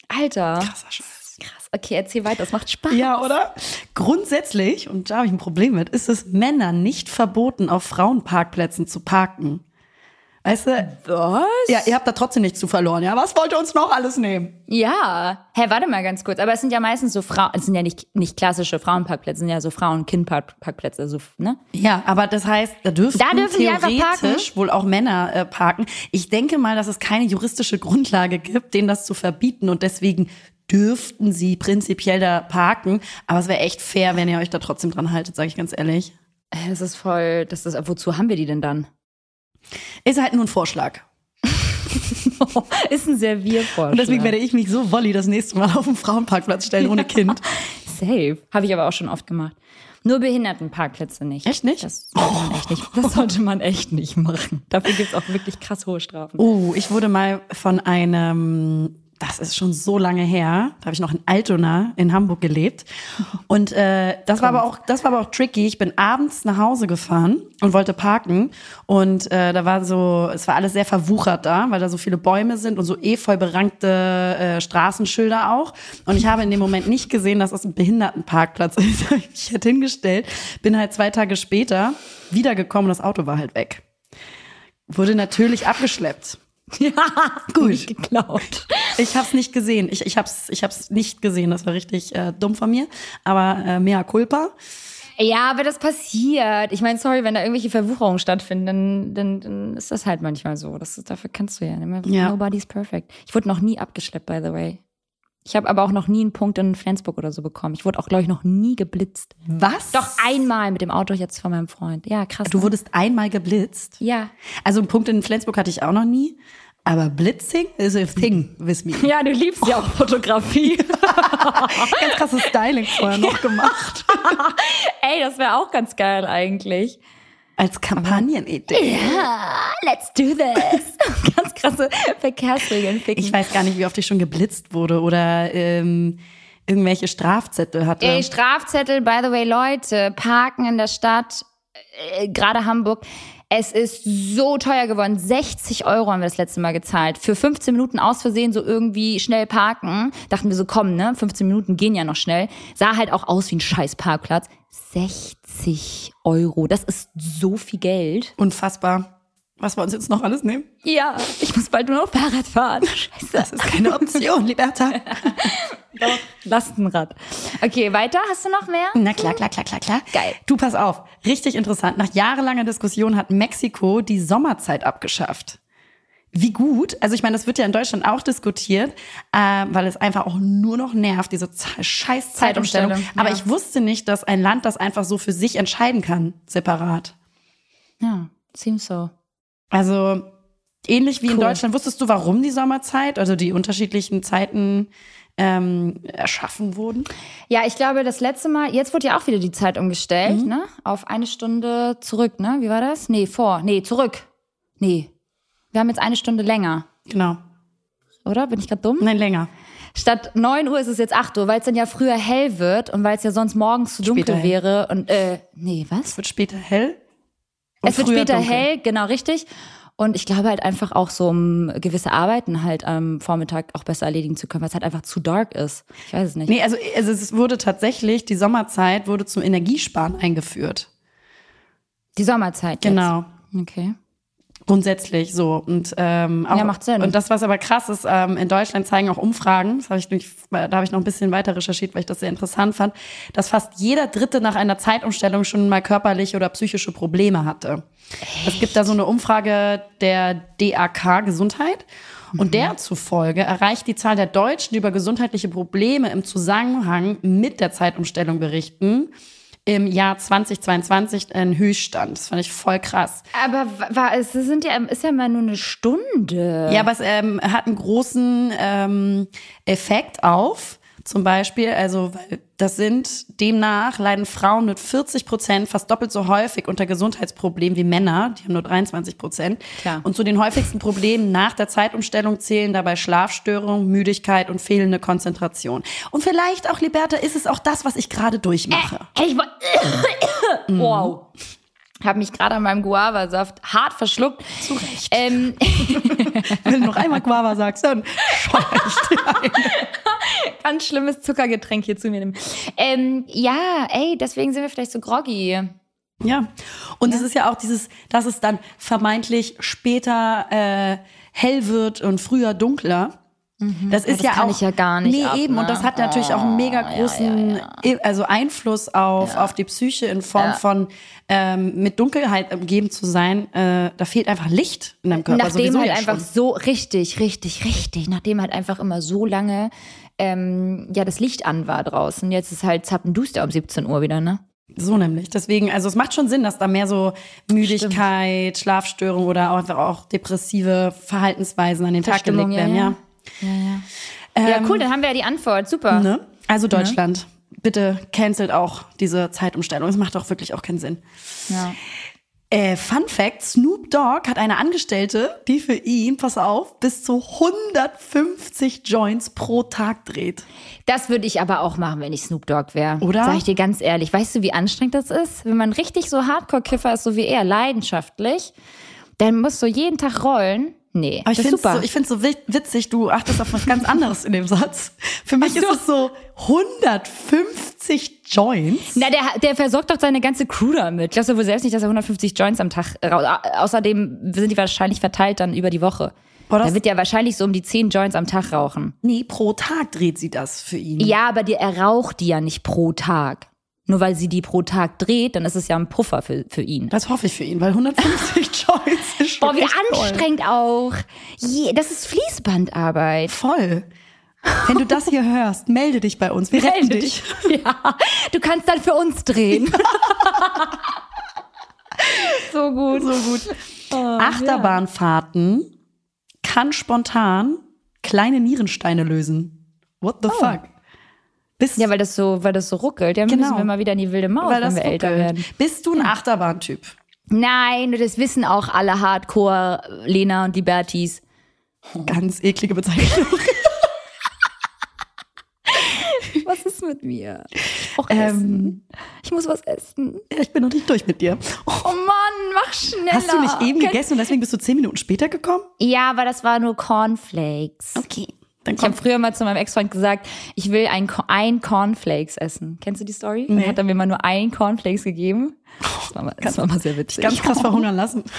Alter. Krasser Scheiß. Krass. Okay, erzähl weiter, das macht Spaß. Ja, oder? Grundsätzlich, und da habe ich ein Problem mit, ist es Männern nicht verboten, auf Frauenparkplätzen zu parken. Weißt du? Was? Ja, ihr habt da trotzdem nichts zu verloren. Ja, was wollt ihr uns noch alles nehmen? Ja. Hä, warte mal ganz kurz. Aber es sind ja meistens so Frauen, es sind ja nicht, nicht klassische Frauenparkplätze, es sind ja so Frauen-Kind-Parkplätze, so, ne? Ja, aber das heißt, da dürfen, Da dürfen theoretisch wohl auch Männer äh, parken. Ich denke mal, dass es keine juristische Grundlage gibt, denen das zu verbieten und deswegen dürften sie prinzipiell da parken. Aber es wäre echt fair, wenn ihr euch da trotzdem dran haltet, sage ich ganz ehrlich. Das ist voll, das ist, wozu haben wir die denn dann? Ist halt nur ein Vorschlag. ist ein Serviervorschlag. Und deswegen werde ich mich so Wolli das nächste Mal auf den Frauenparkplatz stellen ohne Kind. Safe. Habe ich aber auch schon oft gemacht. Nur Behindertenparkplätze nicht. Echt nicht? Das sollte man echt nicht, das sollte man echt nicht machen. Dafür gibt's auch wirklich krass hohe Strafen. Oh, ich wurde mal von einem, das ist schon so lange her, da habe ich noch in Altona in Hamburg gelebt. Und äh, das war aber auch, das war aber auch tricky. Ich bin abends nach Hause gefahren und wollte parken. Und äh, da war so, es war alles sehr verwuchert da, weil da so viele Bäume sind und so efeu berankte äh, Straßenschilder auch. Und ich habe in dem Moment nicht gesehen, dass das ein Behindertenparkplatz ist. Ich hätte hingestellt, bin halt zwei Tage später wiedergekommen, das Auto war halt weg. Wurde natürlich abgeschleppt. Ja, gut. Nicht geklaut. Ich habe es nicht gesehen. Ich, ich habe es ich hab's nicht gesehen. Das war richtig äh, dumm von mir. Aber äh, mea culpa. Ja, aber das passiert. Ich meine, sorry, wenn da irgendwelche Verwucherungen stattfinden, dann, dann, dann ist das halt manchmal so. Das, dafür kannst du ja. ja. Nobody's perfect. Ich wurde noch nie abgeschleppt, by the way. Ich habe aber auch noch nie einen Punkt in Flensburg oder so bekommen. Ich wurde auch, glaube ich, noch nie geblitzt. Was? Doch einmal mit dem Auto jetzt von meinem Freund. Ja, krass. Du ne? wurdest einmal geblitzt? Ja. Also einen Punkt in Flensburg hatte ich auch noch nie. Aber Blitzing is a thing with me. Ja, du liebst ja auch Fotografie. ganz krasses Styling vorher noch gemacht. Ey, das wäre auch ganz geil eigentlich. Als Kampagnenidee. Ja, let's do this. ganz krasse Verkehrsregeln ficken. Ich weiß gar nicht, wie oft ich schon geblitzt wurde oder ähm, irgendwelche Strafzettel hatte. Ey, Strafzettel, by the way, Leute, parken in der Stadt, äh, gerade Hamburg es ist so teuer geworden. 60 Euro haben wir das letzte Mal gezahlt. Für 15 Minuten aus Versehen so irgendwie schnell parken. Dachten wir so, komm, ne? 15 Minuten gehen ja noch schnell. Sah halt auch aus wie ein scheiß Parkplatz. 60 Euro. Das ist so viel Geld. Unfassbar. Was wir uns jetzt noch alles nehmen? Ja, ich muss bald nur noch Fahrrad fahren. Scheiße. Das ist keine Option, Liberta. Doch, Lastenrad. Okay, weiter. Hast du noch mehr? Na klar, klar, klar, klar, klar. Geil. Du, pass auf. Richtig interessant. Nach jahrelanger Diskussion hat Mexiko die Sommerzeit abgeschafft. Wie gut? Also ich meine, das wird ja in Deutschland auch diskutiert, äh, weil es einfach auch nur noch nervt, diese scheiß Zeitumstellung. Ja. Aber ich wusste nicht, dass ein Land das einfach so für sich entscheiden kann, separat. Ja, seems so. Also ähnlich wie cool. in Deutschland. Wusstest du, warum die Sommerzeit, also die unterschiedlichen Zeiten ähm, erschaffen wurden? Ja, ich glaube, das letzte Mal, jetzt wurde ja auch wieder die Zeit umgestellt, mhm. ne? Auf eine Stunde zurück, ne? Wie war das? Nee, vor. Nee, zurück. Nee. Wir haben jetzt eine Stunde länger. Genau. Oder? Bin ich gerade dumm? Nein, länger. Statt 9 Uhr ist es jetzt 8 Uhr, weil es dann ja früher hell wird und weil es ja sonst morgens zu dunkel wäre. Und äh, nee, was? Es wird später hell es wird später dunkel. hell, genau richtig. Und ich glaube halt einfach auch so, um gewisse Arbeiten halt am Vormittag auch besser erledigen zu können, weil es halt einfach zu dark ist. Ich weiß es nicht. Nee, also, also es wurde tatsächlich, die Sommerzeit wurde zum Energiesparen eingeführt. Die Sommerzeit jetzt? Genau. Okay. Grundsätzlich so. Und, ähm, auch, ja, macht Sinn. Und das, was aber krass ist, ähm, in Deutschland zeigen auch Umfragen, das hab ich nicht, da habe ich noch ein bisschen weiter recherchiert, weil ich das sehr interessant fand, dass fast jeder Dritte nach einer Zeitumstellung schon mal körperliche oder psychische Probleme hatte. Echt? Es gibt da so eine Umfrage der DAK Gesundheit. Und mhm. der zufolge erreicht die Zahl der Deutschen, die über gesundheitliche Probleme im Zusammenhang mit der Zeitumstellung berichten, im Jahr 2022 ein Höchststand. Das fand ich voll krass. Aber war, es sind ja, ist ja mal nur eine Stunde. Ja, aber es ähm, hat einen großen ähm, Effekt auf zum Beispiel, also das sind demnach leiden Frauen mit 40 Prozent fast doppelt so häufig unter Gesundheitsproblemen wie Männer, die haben nur 23 Prozent. Und zu den häufigsten Problemen nach der Zeitumstellung zählen dabei Schlafstörungen, Müdigkeit und fehlende Konzentration. Und vielleicht auch, Liberta, ist es auch das, was ich gerade durchmache. Äh, ich wow habe mich gerade an meinem Guava-Saft hart verschluckt. Zu Recht. Ähm, Wenn du noch einmal Guava sagst, dann Ganz schlimmes Zuckergetränk hier zu mir nehmen. Ähm, ja, ey, deswegen sind wir vielleicht so groggy. Ja, und ja. es ist ja auch dieses, dass es dann vermeintlich später äh, hell wird und früher dunkler. Mhm. Das ist das ja auch ich ja gar nicht. Nee, ab, eben. Ne? Und das hat natürlich auch einen mega großen ja, ja, also Einfluss auf, auf die Psyche in Form von ähm, mit Dunkelheit umgeben zu sein. Äh, da fehlt einfach Licht in deinem Körper. Nachdem halt einfach schon. so richtig, richtig, richtig, nachdem halt einfach immer so lange ähm, ja das Licht an war draußen. Jetzt ist halt zappenduster um 17 Uhr wieder, ne? So nämlich. Deswegen, also es macht schon Sinn, dass da mehr so Müdigkeit, Stimmt. Schlafstörung oder auch einfach auch depressive Verhaltensweisen an den Tag gelegt werden, ja. Ja. Ja, ja. Ähm, ja, cool, dann haben wir ja die Antwort. Super. Ne? Also Deutschland, ja. bitte cancelt auch diese Zeitumstellung. Es macht auch wirklich auch keinen Sinn. Ja. Äh, Fun Fact: Snoop Dogg hat eine Angestellte, die für ihn, pass auf, bis zu 150 Joints pro Tag dreht. Das würde ich aber auch machen, wenn ich Snoop Dogg wäre. Oder? Sag ich dir ganz ehrlich. Weißt du, wie anstrengend das ist? Wenn man richtig so Hardcore-Kiffer ist, so wie er, leidenschaftlich, dann musst du jeden Tag rollen Nee, Aber ich finde super. so, ich find's so wi- witzig, du achtest auf was ganz anderes in dem Satz. Für mich ist es so 150 Joints. Na, der, der versorgt doch seine ganze Crew damit. Glaubst du wohl selbst nicht, dass er 150 Joints am Tag raus... Au- Außerdem sind die wahrscheinlich verteilt dann über die Woche. Boah, da wird ja wahrscheinlich so um die 10 Joints am Tag rauchen. Nee, pro Tag dreht sie das für ihn. Ja, aber die, er raucht die ja nicht pro Tag. Nur weil sie die pro Tag dreht, dann ist es ja ein Puffer für, für ihn. Das hoffe ich für ihn, weil 150 Joints ist schon Boah, wie anstrengend auch. Je, das ist Fließbandarbeit. Voll. Wenn du das hier hörst, melde dich bei uns. Wir retten Melde dich. Ja, du kannst dann für uns drehen. so gut. So gut. Achterbahnfahrten kann spontan kleine Nierensteine lösen. What the fuck? Bis, Ja, weil das so, weil das so ruckelt. Ja, müssen Genau. wir mal wieder in die wilde Maus, weil wenn wir älter ruckelt. werden. Bist du ein Achterbahntyp? Nein, das wissen auch alle Hardcore Lena und die Bertis. Ganz eklige Bezeichnung. Was ist mit mir? Ich Ähm, Essen. Ich muss was essen. Ja, ich bin noch nicht durch mit dir. Oh Mann, mach schneller. Hast du nicht eben Kenn- gegessen und deswegen bist du zehn Minuten später gekommen? Ja, aber das war nur Cornflakes. Okay. Ich habe früher mal zu meinem Ex-Freund gesagt, ich will ein, ein Cornflakes essen. Kennst du die Story? Nee. Dann hat er mir mal nur ein Cornflakes gegeben. Das war mal, das war mal sehr witzig. ganz krass verhungern lassen.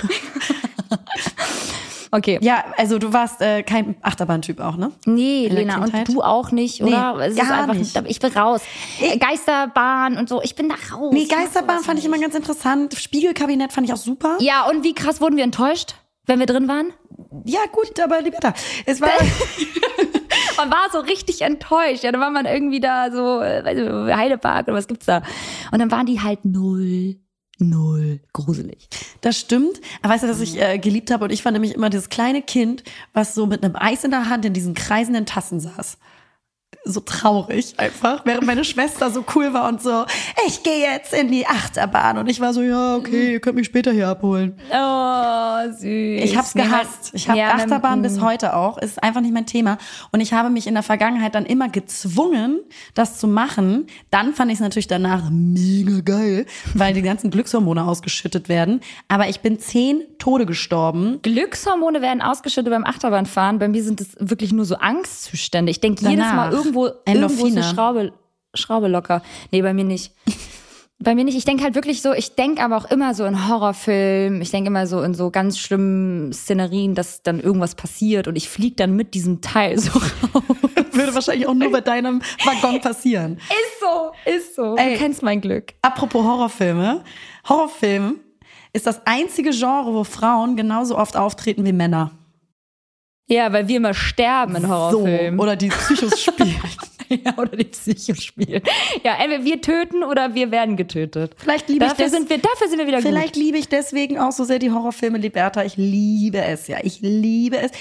Okay. Ja, also du warst äh, kein Achterbahntyp auch, ne? Nee, Lena, und du auch nicht, oder? Nee, es gar einfach, nicht. ich will raus. Geisterbahn und so, ich bin da raus. Nee, Ich Geisterbahn fand ich nicht. immer ganz interessant. Spiegelkabinett fand ich auch super. Ja, und wie krass wurden wir enttäuscht, wenn wir drin waren? Ja, gut, aber Liberta. Es war. Man war so richtig enttäuscht. Ja, dann war man irgendwie da so, äh, weiß Heidepark oder was gibt's da? Und dann waren die halt null, null gruselig. Das stimmt. Aber weißt du, dass ich äh, geliebt habe? Und ich war nämlich immer dieses kleine Kind, was so mit einem Eis in der Hand in diesen kreisenden Tassen saß. So traurig einfach, während meine Schwester so cool war und so, ich gehe jetzt in die Achterbahn. Und ich war so, ja, okay, ihr könnt mich später hier abholen. Oh, süß. Ich hab's gehasst. Ich habe ja, Achterbahn mm. bis heute auch. Ist einfach nicht mein Thema. Und ich habe mich in der Vergangenheit dann immer gezwungen, das zu machen. Dann fand ich es natürlich danach mega geil, weil die ganzen Glückshormone ausgeschüttet werden. Aber ich bin zehn Tode gestorben. Glückshormone werden ausgeschüttet beim Achterbahnfahren. Bei mir sind das wirklich nur so Angstzustände. Ich denke jedes. Mal irgendwo, irgendwo ist eine Endorphine. Schraube, Schraube locker. Nee, bei mir nicht. Bei mir nicht. Ich denke halt wirklich so, ich denke aber auch immer so in Horrorfilmen. Ich denke immer so in so ganz schlimmen Szenerien, dass dann irgendwas passiert und ich fliege dann mit diesem Teil so raus. Würde wahrscheinlich auch nur bei deinem Waggon passieren. Ist so, ist so. Ey. Du kennst mein Glück. Apropos Horrorfilme. Horrorfilm ist das einzige Genre, wo Frauen genauso oft auftreten wie Männer. Ja, weil wir immer sterben in Horrorfilmen. So. Oder die Psychos spielen. ja, oder die Psychospiel. Ja, entweder wir töten oder wir werden getötet. Vielleicht liebe ich Dafür das- sind wir, dafür sind wir wieder Vielleicht gut. liebe ich deswegen auch so sehr die Horrorfilme Liberta. Ich liebe es, ja. Ich liebe es.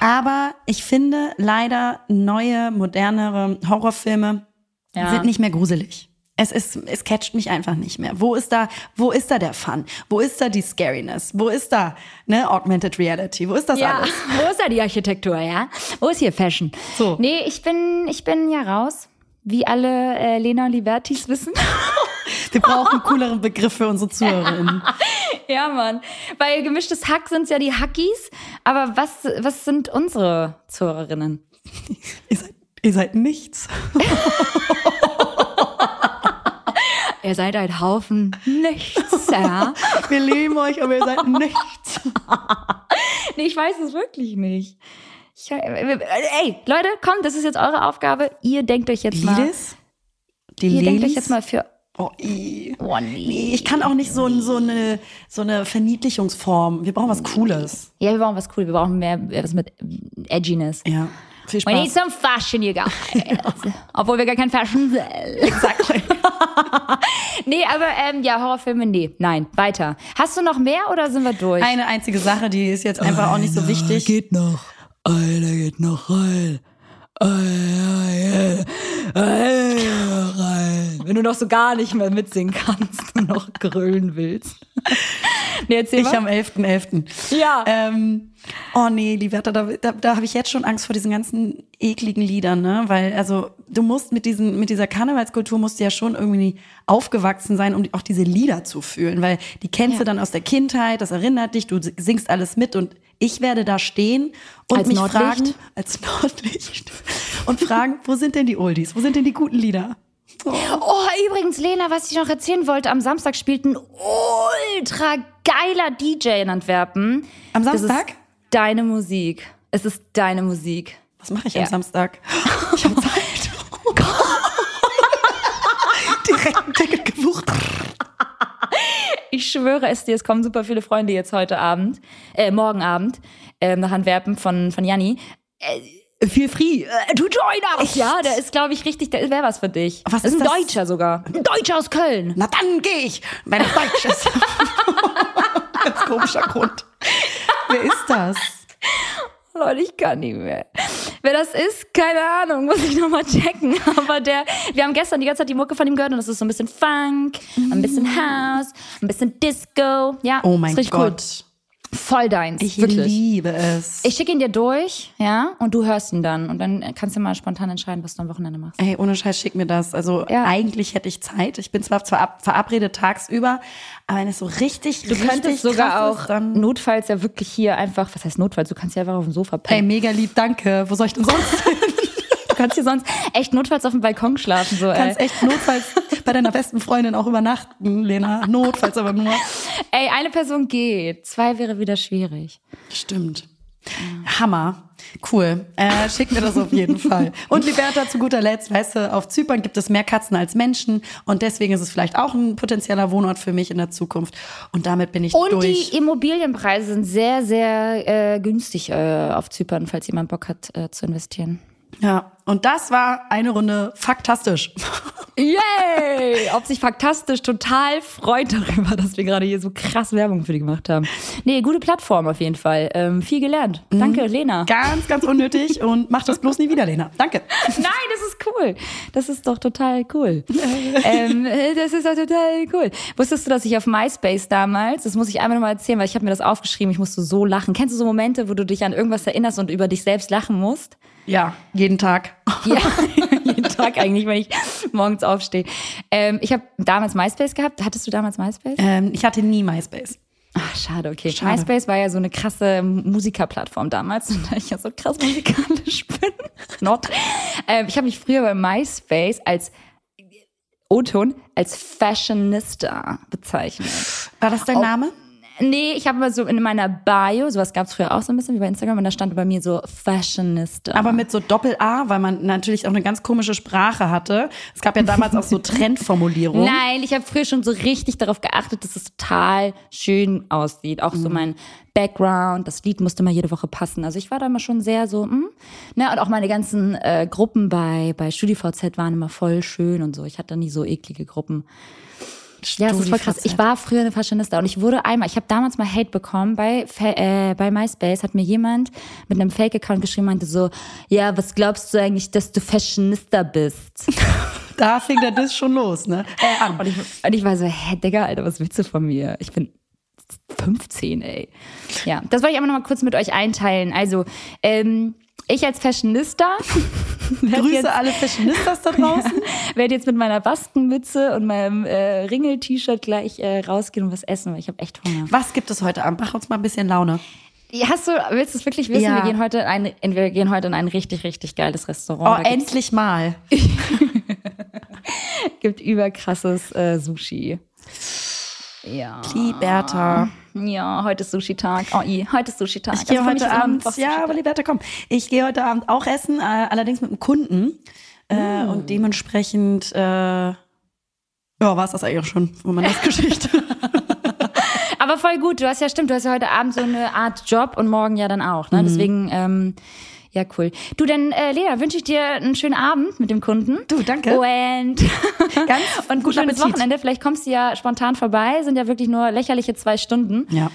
Aber ich finde leider neue, modernere Horrorfilme Ja. sind nicht mehr gruselig. Es ist, es catcht mich einfach nicht mehr. Wo ist da, wo ist da der Fun? Wo ist da die Scariness? Wo ist da, ne, Augmented Reality? Wo ist das Ja, alles? wo ist da die Architektur, ja? Wo ist hier Fashion? So. Nee, ich bin, ich bin ja raus. Wie alle äh, Lena und Libertis wissen. Wir brauchen cooleren Begriff für unsere Zuhörerinnen. ja, Mann. Bei gemischtes Hack sind's ja die Hackies. Aber was, was sind unsere Zuhörerinnen? Ihr seid, ihr seid nichts. Ihr seid ein Haufen nichts, ja? Wir lieben euch, aber ihr seid nichts. Nee, ich weiß es wirklich nicht. Ich, äh, ey, Leute, kommt, das ist jetzt eure Aufgabe. Ihr denkt euch jetzt mal. Lilis? Die Ihr denkt euch Lilis? jetzt mal für. Oh, i. Oh, Nee, ich kann auch nicht so, so, eine, so eine Verniedlichungsform. Wir brauchen was Cooles. Ja, wir brauchen was cool. Wir brauchen mehr was mit Edginess. Ja. Viel We need Spaß. some fashion, you guys. Obwohl wir gar kein Fashion sind. Exactly. Nee, aber ähm, ja, Horrorfilme, nee. Nein, weiter. Hast du noch mehr oder sind wir durch? Eine einzige Sache, die ist jetzt einfach auch nicht so wichtig. Geht noch. Einer geht noch rein. Einer geht rein. Wenn du noch so gar nicht mehr mitsingen kannst und noch grölen willst. Nee, erzähl ich mal. am 11.11. .11. Ja. Ähm, oh nee, Liberta, da, da, da habe ich jetzt schon Angst vor diesen ganzen ekligen Liedern, ne? Weil, also, du musst mit diesen, mit dieser Karnevalskultur musst du ja schon irgendwie aufgewachsen sein, um auch diese Lieder zu fühlen. Weil die kennst ja. du dann aus der Kindheit, das erinnert dich, du singst alles mit und ich werde da stehen und als mich Nordlicht? fragen, als Nordlicht, und fragen, wo sind denn die Oldies? Wo sind denn die guten Lieder? Oh. oh. übrigens, Lena, was ich noch erzählen wollte, am Samstag spielt ein ultra geiler DJ in Antwerpen. Am Samstag? deine Musik. Es ist deine Musik. Was mache ich ja. am Samstag? Ich habe Zeit. Oh Direkt ein Ticket gebucht. Ich schwöre es dir, es kommen super viele Freunde jetzt heute Abend, äh, morgen Abend, äh, nach Antwerpen von, von Janni. Äh, Feel free äh, to join us. Ja, der ist, glaube ich, richtig, der wäre was für dich. Was ist, ist ein das? Deutscher sogar. Ein Deutscher aus Köln. Na dann gehe ich, wenn es Deutsch ist. Ganz komischer Grund. Wer ist das? Leute, ich kann nicht mehr. Wer das ist, keine Ahnung, muss ich nochmal checken. Aber der, wir haben gestern die ganze Zeit die Mucke von ihm gehört und das ist so ein bisschen Funk, ein bisschen House, ein bisschen Disco. Ja, oh mein Gott. Cool. Voll deins. Ich wirklich. liebe es. Ich schicke ihn dir durch, ja, und du hörst ihn dann. Und dann kannst du mal spontan entscheiden, was du am Wochenende machst. Ey, ohne Scheiß, schick mir das. Also ja. eigentlich hätte ich Zeit. Ich bin zwar verabredet tagsüber, aber wenn es so richtig, Du richtig könntest sogar auch dann notfalls ja wirklich hier einfach, was heißt notfalls, du kannst ja einfach auf dem Sofa pennen. Ey, mega lieb, danke. Wo soll ich denn sonst kannst hier sonst echt notfalls auf dem Balkon schlafen. So, du kannst ey. echt notfalls bei deiner besten Freundin auch übernachten, Lena. Notfalls aber nur. Ey, eine Person geht. Zwei wäre wieder schwierig. Stimmt. Hammer. Cool. Äh, schick mir das auf jeden Fall. Und Liberta, zu guter Letzt, weißt du, auf Zypern gibt es mehr Katzen als Menschen und deswegen ist es vielleicht auch ein potenzieller Wohnort für mich in der Zukunft. Und damit bin ich und durch. Und die Immobilienpreise sind sehr, sehr äh, günstig äh, auf Zypern, falls jemand Bock hat äh, zu investieren. Ja, und das war eine Runde faktastisch. Yay! Ob sich faktastisch total freut darüber, dass wir gerade hier so krass Werbung für die gemacht haben. Nee, gute Plattform auf jeden Fall. Ähm, viel gelernt. Mhm. Danke, mhm. Lena. Ganz, ganz unnötig und mach das bloß nie wieder, Lena. Danke. Nein, das ist cool. Das ist doch total cool. ähm, das ist doch total cool. Wusstest du, dass ich auf MySpace damals, das muss ich einmal nochmal erzählen, weil ich habe mir das aufgeschrieben, ich musste so lachen. Kennst du so Momente, wo du dich an irgendwas erinnerst und über dich selbst lachen musst? Ja, jeden Tag. Ja, jeden Tag eigentlich, wenn ich morgens aufstehe. Ähm, ich habe damals MySpace gehabt. Hattest du damals MySpace? Ähm, ich hatte nie MySpace. Ach, schade, okay. Schade. MySpace war ja so eine krasse Musikerplattform damals, da ich ja so krass musikalisch bin. Not. Ähm, ich habe mich früher bei MySpace als O-Ton als Fashionista bezeichnet. War das dein Name? Nee, ich habe mal so in meiner Bio, sowas gab es früher auch so ein bisschen wie bei Instagram, und da stand bei mir so Fashionista. Aber mit so Doppel-A, weil man natürlich auch eine ganz komische Sprache hatte. Es gab ja damals auch so Trendformulierungen. Nein, ich habe früher schon so richtig darauf geachtet, dass es total schön aussieht. Auch mhm. so mein Background, das Lied musste mal jede Woche passen. Also ich war da immer schon sehr so, hm, ne, und auch meine ganzen äh, Gruppen bei, bei StudiVZ waren immer voll schön und so. Ich hatte nie so eklige Gruppen. Ja, das ist voll krass. Ich war früher eine Fashionista und ich wurde einmal, ich habe damals mal Hate bekommen bei, äh, bei MySpace, hat mir jemand mit einem Fake-Account geschrieben, meinte so, ja, was glaubst du eigentlich, dass du Fashionista bist? da fing der Diss schon los, ne? Äh, an. Und ich, und ich war so, hä, Digga, Alter, was willst du von mir? Ich bin 15, ey. Ja, das wollte ich aber noch mal kurz mit euch einteilen. Also, ähm, ich als Fashionista. Grüße jetzt, alle Fashionistas da draußen. werde jetzt mit meiner Baskenmütze und meinem äh, Ringel-T-Shirt gleich äh, rausgehen und was essen, weil ich habe echt Hunger. Was gibt es heute Abend? Mach uns mal ein bisschen Laune. Hast du, willst du es wirklich wissen? Ja. Wir gehen heute in ein, wir gehen heute in ein richtig, richtig geiles Restaurant. Oh, endlich mal. gibt überkrasses äh, Sushi. Ja. Liberta. Ja, heute ist Sushi-Tag. Oh, i, heute ist Sushi-Tag. Ich gehe also heute Abend, ja, aber Liberta, komm. Ich gehe heute Abend auch essen, äh, allerdings mit einem Kunden. Äh, mm. Und dementsprechend, äh, ja, war es das eigentlich auch schon von meiner Geschichte. aber voll gut. Du hast ja, stimmt, du hast ja heute Abend so eine Art Job und morgen ja dann auch. Ne? Mhm. Deswegen, ähm, ja, cool. Du, dann, äh, Lea, wünsche ich dir einen schönen Abend mit dem Kunden. Du, danke. Und, Ganz und gut schönes Wochenende. Vielleicht kommst du ja spontan vorbei. Sind ja wirklich nur lächerliche zwei Stunden. Ja.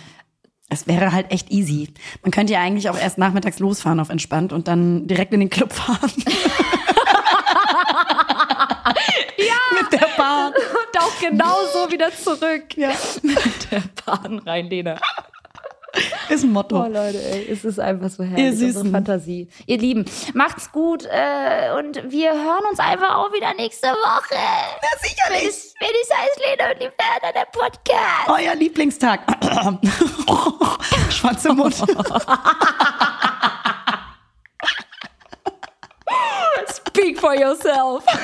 Es wäre halt echt easy. Man könnte ja eigentlich auch erst nachmittags losfahren auf entspannt und dann direkt in den Club fahren. ja! Mit der Bahn. Und auch genauso wieder zurück. Ja. Mit der Bahn. Rein, Lena. Ist ein Motto. Oh Leute, ey, es ist einfach so herrlich, Ihr unsere Fantasie. Ihr Lieben, macht's gut äh, und wir hören uns einfach auch wieder nächste Woche. Ja, sicherlich. Wenn es heißt Lena und die Werner, der Podcast. Euer Lieblingstag. Schwarze Mund. Speak for yourself.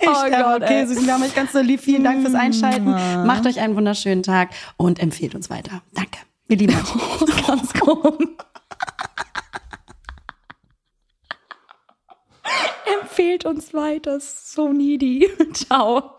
Ich Oh. Gott, okay, ey. Süßen, wir haben euch ganz so lieb. Vielen Dank fürs Einschalten. Macht euch einen wunderschönen Tag und empfehlt uns weiter. Danke. Wir lieben euch. Ganz komisch. Empfehlt uns weiter. So needy. Ciao.